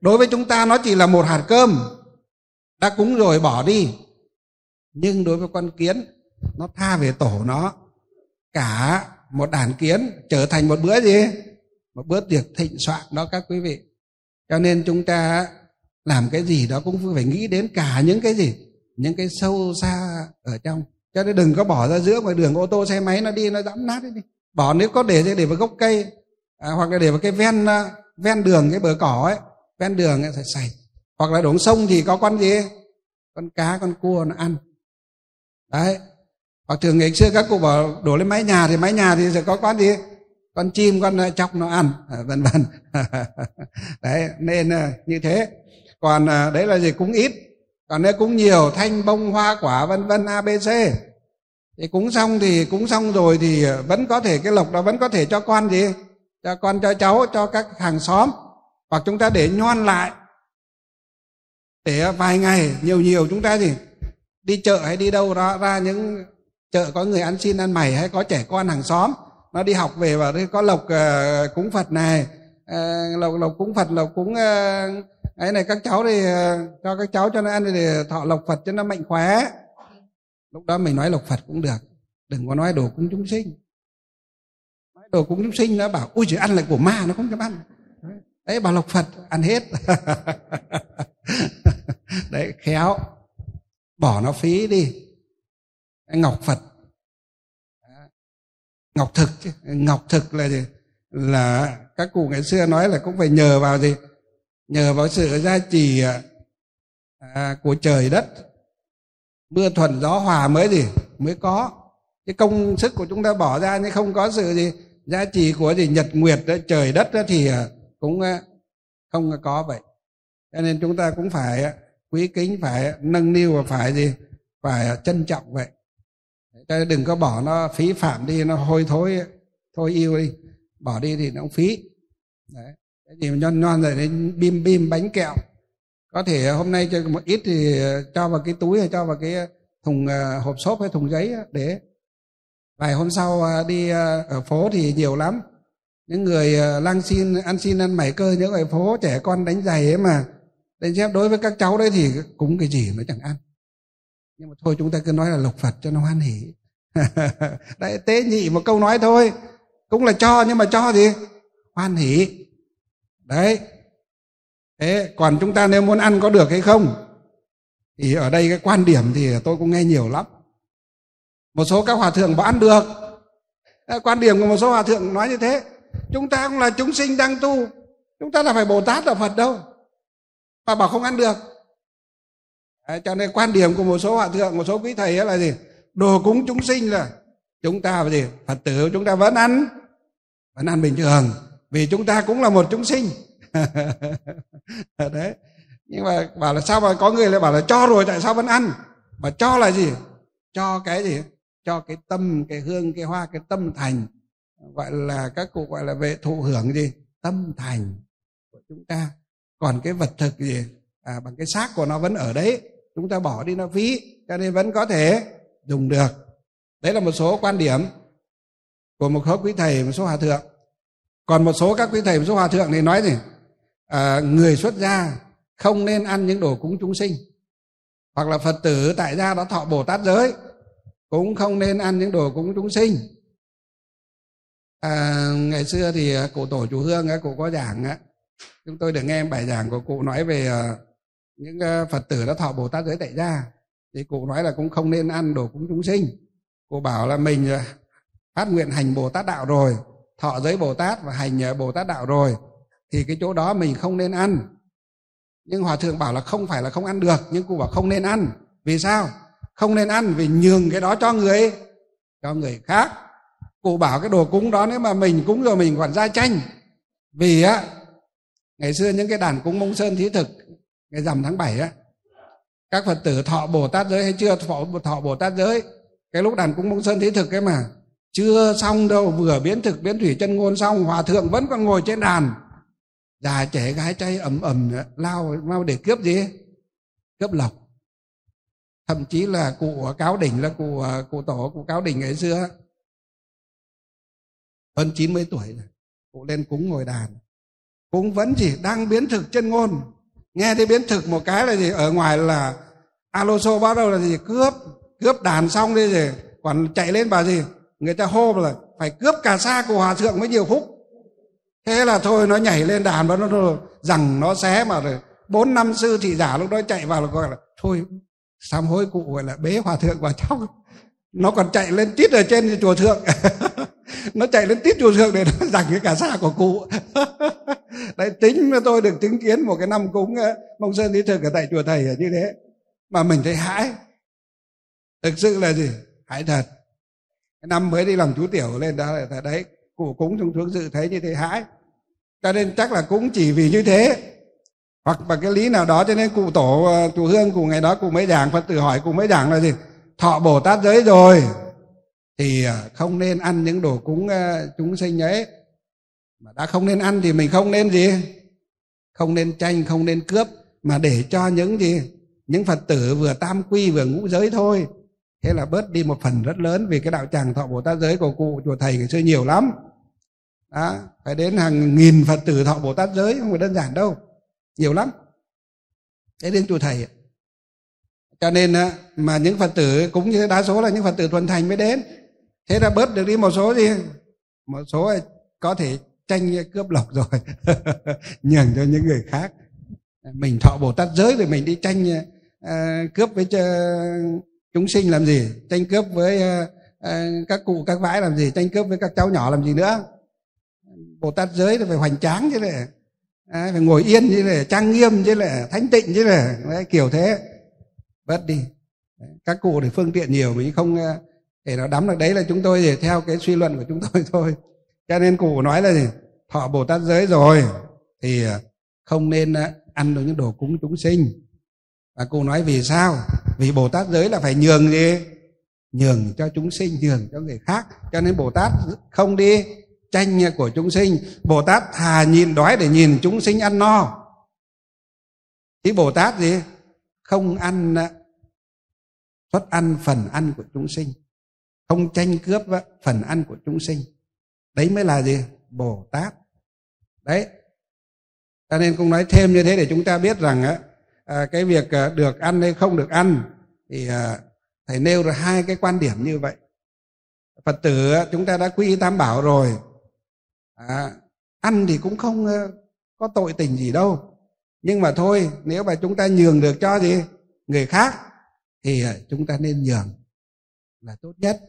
Đối với chúng ta nó chỉ là một hạt cơm. Đã cúng rồi bỏ đi. Nhưng đối với con kiến nó tha về tổ nó cả một đàn kiến trở thành một bữa gì? Một bữa tiệc thịnh soạn đó các quý vị. Cho nên chúng ta làm cái gì đó cũng phải nghĩ đến cả những cái gì? Những cái sâu xa ở trong. Cho nên đừng có bỏ ra giữa ngoài đường ô tô xe máy nó đi nó dẫm nát đi. Bỏ nếu có để để vào gốc cây à, hoặc là để vào cái ven à, ven đường cái bờ cỏ ấy. Ven đường ấy phải sạch. Hoặc là đổ sông thì có con gì? Con cá con cua nó ăn. Đấy hoặc thường ngày xưa các cụ bảo, đổ lên mái nhà thì mái nhà thì sẽ có con gì? Con chim, con ờ, chóc nó ăn. À, vân vân. Đấy, nên ờ, như thế. Còn ờ, đấy là gì? Cũng ít. Còn nếu cúng nhiều, thanh, bông, hoa, quả, vân vân abc thì cúng xong thì, cúng xong rồi thì vẫn có thể, cái lộc đó vẫn có thể cho con gì? Cho con, cho cháu, cho các hàng xóm. Hoặc chúng ta để nhoan lại. Để vài ngày, nhiều nhiều chúng ta gì? Đi chợ hay đi đâu đó, ra những chợ có người ăn xin ăn mày hay có trẻ con hàng xóm. Nó đi học về và có lộc uh, cúng phật này uh, lộc lộc cúng phật lộc cúng uh, ấy này các cháu thì uh, cho các cháu cho nó ăn thì thọ lộc phật cho nó mạnh khỏe. Lúc đó mình nói lộc phật cũng được đừng có nói đồ cúng chúng sinh. Nói đồ cúng chúng sinh nó bảo ui chỉ ăn là của ma nó không cho ăn. Đấy bảo lộc phật ăn hết. Đấy khéo. Bỏ nó phí đi ngọc phật. Ngọc thực ngọc thực là gì? Là các cụ ngày xưa nói là cũng phải nhờ vào gì? Nhờ vào sự gia trì à, của trời đất. Mưa thuận gió hòa mới gì? Mới có. Cái công sức của chúng ta bỏ ra nhưng không có sự gì giá trị của gì nhật nguyệt đó, trời đất đó thì à, cũng à, không có vậy. Cho nên chúng ta cũng phải à, quý kính phải nâng niu và phải gì? Phải trân trọng vậy cho nên đừng có bỏ nó, phí phạm đi, nó hôi thối, thôi yêu đi. Bỏ đi thì nó cũng phí. Đấy. Cái gì mà nhon nhon rồi đến bim bim, bánh kẹo. Có thể hôm nay cho một ít thì cho vào cái túi hay cho vào cái thùng ờ, hộp xốp hay thùng giấy để vài hôm sau ờ, đi ờ, ở phố thì nhiều lắm. Những người lang xin, ăn xin, ăn mày cơ những người phố trẻ con đánh giày ấy mà. Đánh chép đối với các cháu đấy thì cúng cái gì nó chẳng ăn. Nhưng mà thôi chúng ta cứ nói là lục phật cho nó hoan hỉ đấy tế nhị một câu nói thôi. Cũng là cho nhưng mà cho gì? Hoan hỉ đấy. Thế còn chúng ta nếu muốn ăn có được hay không? Thì ở đây cái quan điểm thì tôi cũng nghe nhiều lắm. Một số các hòa thượng bảo ăn được. Quan điểm của một số hòa thượng nói như thế. Chúng ta cũng là chúng sinh đang tu. Chúng ta là phải bồ tát là phật đâu. Mà bảo không ăn được. Đấy, cho nên quan điểm của một số hòa thượng một số quý thầy là gì? Đồ cúng chúng sinh là chúng ta là gì phật tử chúng ta vẫn ăn vẫn ăn bình thường vì chúng ta cũng là một chúng sinh. Đấy. Nhưng mà bảo là sao mà có người lại bảo là cho rồi tại sao vẫn ăn? Mà cho là gì? Cho cái gì? Cho cái tâm cái hương cái hoa cái tâm thành. Gọi là các cụ gọi là về thụ hưởng gì? Tâm thành của chúng ta. Còn cái vật thực gì? À, bằng cái xác của nó vẫn ở đấy. Chúng ta bỏ đi nó phí cho nên vẫn có thể dùng được. Đấy là một số quan điểm của một số quý thầy một số hòa thượng. Còn một số các quý thầy một số hòa thượng thì nói gì? À, người xuất gia không nên ăn những đồ cúng chúng sinh. Hoặc là phật tử tại gia đó thọ bồ tát giới cũng không nên ăn những đồ cúng chúng sinh. À, ngày xưa thì à, cụ tổ chủ hương à, cụ có giảng á chúng tôi được nghe bài giảng của cụ nói về những phật tử đã thọ bồ tát giới tại gia thì cụ nói là cũng không nên ăn, đồ cúng chúng sinh. Cụ bảo là mình phát nguyện hành bồ tát đạo rồi, thọ giới bồ tát và hành ờ, bồ tát đạo rồi, thì cái chỗ đó mình không nên ăn. Nhưng hòa thượng bảo là không phải là không ăn được, nhưng cụ bảo không nên ăn. Vì sao? Không nên ăn vì nhường cái đó cho người cho người khác. Cụ bảo cái đồ cúng đó nếu mà mình cúng rồi mình còn ra tranh vì á, ngày xưa những cái đàn cúng mông sơn thí thực, ngày rằm tháng 7 á các phật tử thọ bồ tát giới hay chưa? Thọ, thọ bồ tát giới. Cái lúc đàn cúng bông sơn thí thực ấy mà chưa xong đâu vừa biến thực biến thủy chân ngôn xong hòa thượng vẫn còn ngồi trên đàn. Già trẻ gái trai ầm ầm lao mau để cướp gì? Cướp lộc. Thậm chí là cụ cáo đỉnh là cụ cụ tổ cụ cáo đỉnh ngày xưa. Hơn 90 tuổi rồi cụ lên cúng ngồi đàn. Cũng vẫn chỉ đang biến thực chân ngôn nghe thấy biến thực một cái là gì? Ở ngoài là Alonso bắt đầu là gì? Cướp cướp đàn xong đi rồi. Còn chạy lên bà gì? Người ta hô là phải cướp cả xa của hòa thượng mới nhiều phúc. Thế là thôi, nó nhảy lên đàn và nó rằng nó xé mà rồi. Bốn năm sư thị giả lúc đó chạy vào là gọi là, thôi, sám hối cụ gọi là bế hòa thượng vào trong. Nó còn chạy lên tít ở trên chùa thượng. nó chạy lên tít chùa dược để nó giằng cái cả xa của cụ. Đấy, tính mà tôi được chứng kiến một cái năm cúng mông sơn lý thực ở tại chùa thầy như thế. Mà mình thấy hãi. Thực sự là gì? Hãi thật. Cái năm mới đi làm chú tiểu lên đó là đấy, cụ cúng trong thương dự thấy như thế hãi. Cho nên chắc là cũng chỉ vì như thế. Hoặc bằng cái lý nào đó, cho nên cụ tổ à, chùa hương, cụ ngày đó cụ mới giảng, phật tử hỏi cụ mới giảng là gì? Thọ bồ tát giới rồi thì à, không nên ăn những đồ cúng à, chúng sinh ấy. Mà đã không nên ăn thì mình không nên gì? Không nên tranh không nên cướp mà để cho những gì? Những phật tử vừa tam quy vừa ngũ giới thôi. Thế là bớt đi một phần rất lớn vì cái đạo tràng thọ bồ tát giới của cụ chùa thầy ngày xưa nhiều lắm. Đó, phải đến hàng nghìn phật tử thọ bồ tát giới không phải đơn giản đâu. Nhiều lắm. Thế đến chùa thầy cho nên mà những phật tử cũng như đa số là những phật tử thuần thành mới đến thế là bớt được đi một số gì một số có thể tranh cướp lộc rồi. Nhường cho những người khác. Mình thọ bồ tát giới rồi mình đi tranh uh, cướp với uh, chúng sinh làm gì? Tranh cướp với uh, uh, các cụ các vãi làm gì? Tranh cướp với các cháu nhỏ làm gì nữa? Bồ tát giới thì phải hoành tráng chứ này à, phải ngồi yên chứ này trang nghiêm chứ này thánh tịnh chứ này đấy, kiểu thế. Bớt đi. Các cụ thì phương tiện nhiều mình không để nó đắm được đấy là chúng tôi để theo cái suy luận của chúng tôi thôi. Cho nên cụ nói là gì? Thọ bồ tát giới rồi, thì à, không nên à, ăn được những đồ cúng chúng sinh. Và cụ nói vì sao? Vì bồ tát giới là phải nhường gì? Nhường cho chúng sinh, nhường cho người khác. Cho nên bồ tát không đi tranh của chúng sinh. Bồ tát thà nhìn đói để nhìn chúng sinh ăn no. Thì bồ tát gì? Không ăn à, xuất ăn phần ăn của chúng sinh không tranh cướp phần ăn của chúng sinh. Đấy mới là gì? Bồ tát. Đấy. Cho nên cũng nói thêm như thế để chúng ta biết rằng á à, cái việc à, được ăn hay không được ăn thì à, thầy nêu ra hai cái quan điểm như vậy. Phật tử chúng ta đã quy tam bảo rồi. À, ăn thì cũng không có tội tình gì đâu. Nhưng mà thôi nếu mà chúng ta nhường được cho gì? Người khác thì chúng ta nên nhường là tốt nhất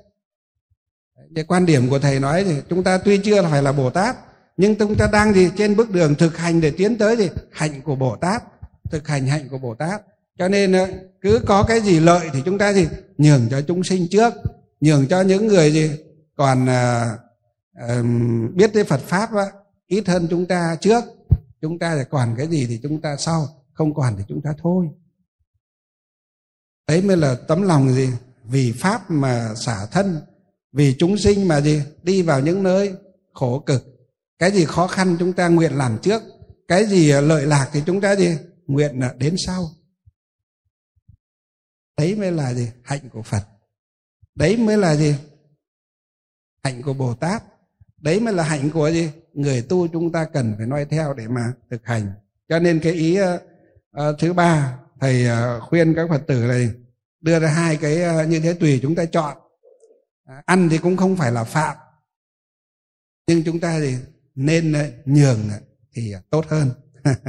cái quan điểm của thầy nói thì chúng ta tuy chưa phải là bồ tát nhưng chúng ta đang gì trên bước đường thực hành để tiến tới gì hạnh của bồ tát thực hành hạnh của bồ tát. Cho nên ờ, cứ có cái gì lợi thì chúng ta gì nhường cho chúng sinh trước nhường cho những người gì còn uh, uh, biết tới Phật pháp á, ít hơn chúng ta trước. Chúng ta thì còn cái gì thì chúng ta sau không còn thì chúng ta thôi. Đấy mới là tấm lòng gì? Vì pháp mà xả thân vì chúng sinh mà gì đi vào những nơi khổ cực. Cái gì khó khăn chúng ta nguyện làm trước cái gì lợi lạc thì chúng ta gì nguyện đến sau. Đấy mới là gì? Hạnh của phật. Đấy mới là gì? Hạnh của bồ tát. Đấy mới là hạnh của gì? Người tu chúng ta cần phải noi theo để mà thực hành. Cho nên cái ý uh, thứ ba thầy uh, khuyên các phật tử này đưa ra hai cái uh, như thế tùy chúng ta chọn ăn thì cũng không phải là phạm. Nhưng chúng ta thì nên ờ, nhường ờ, thì ờ, tốt hơn.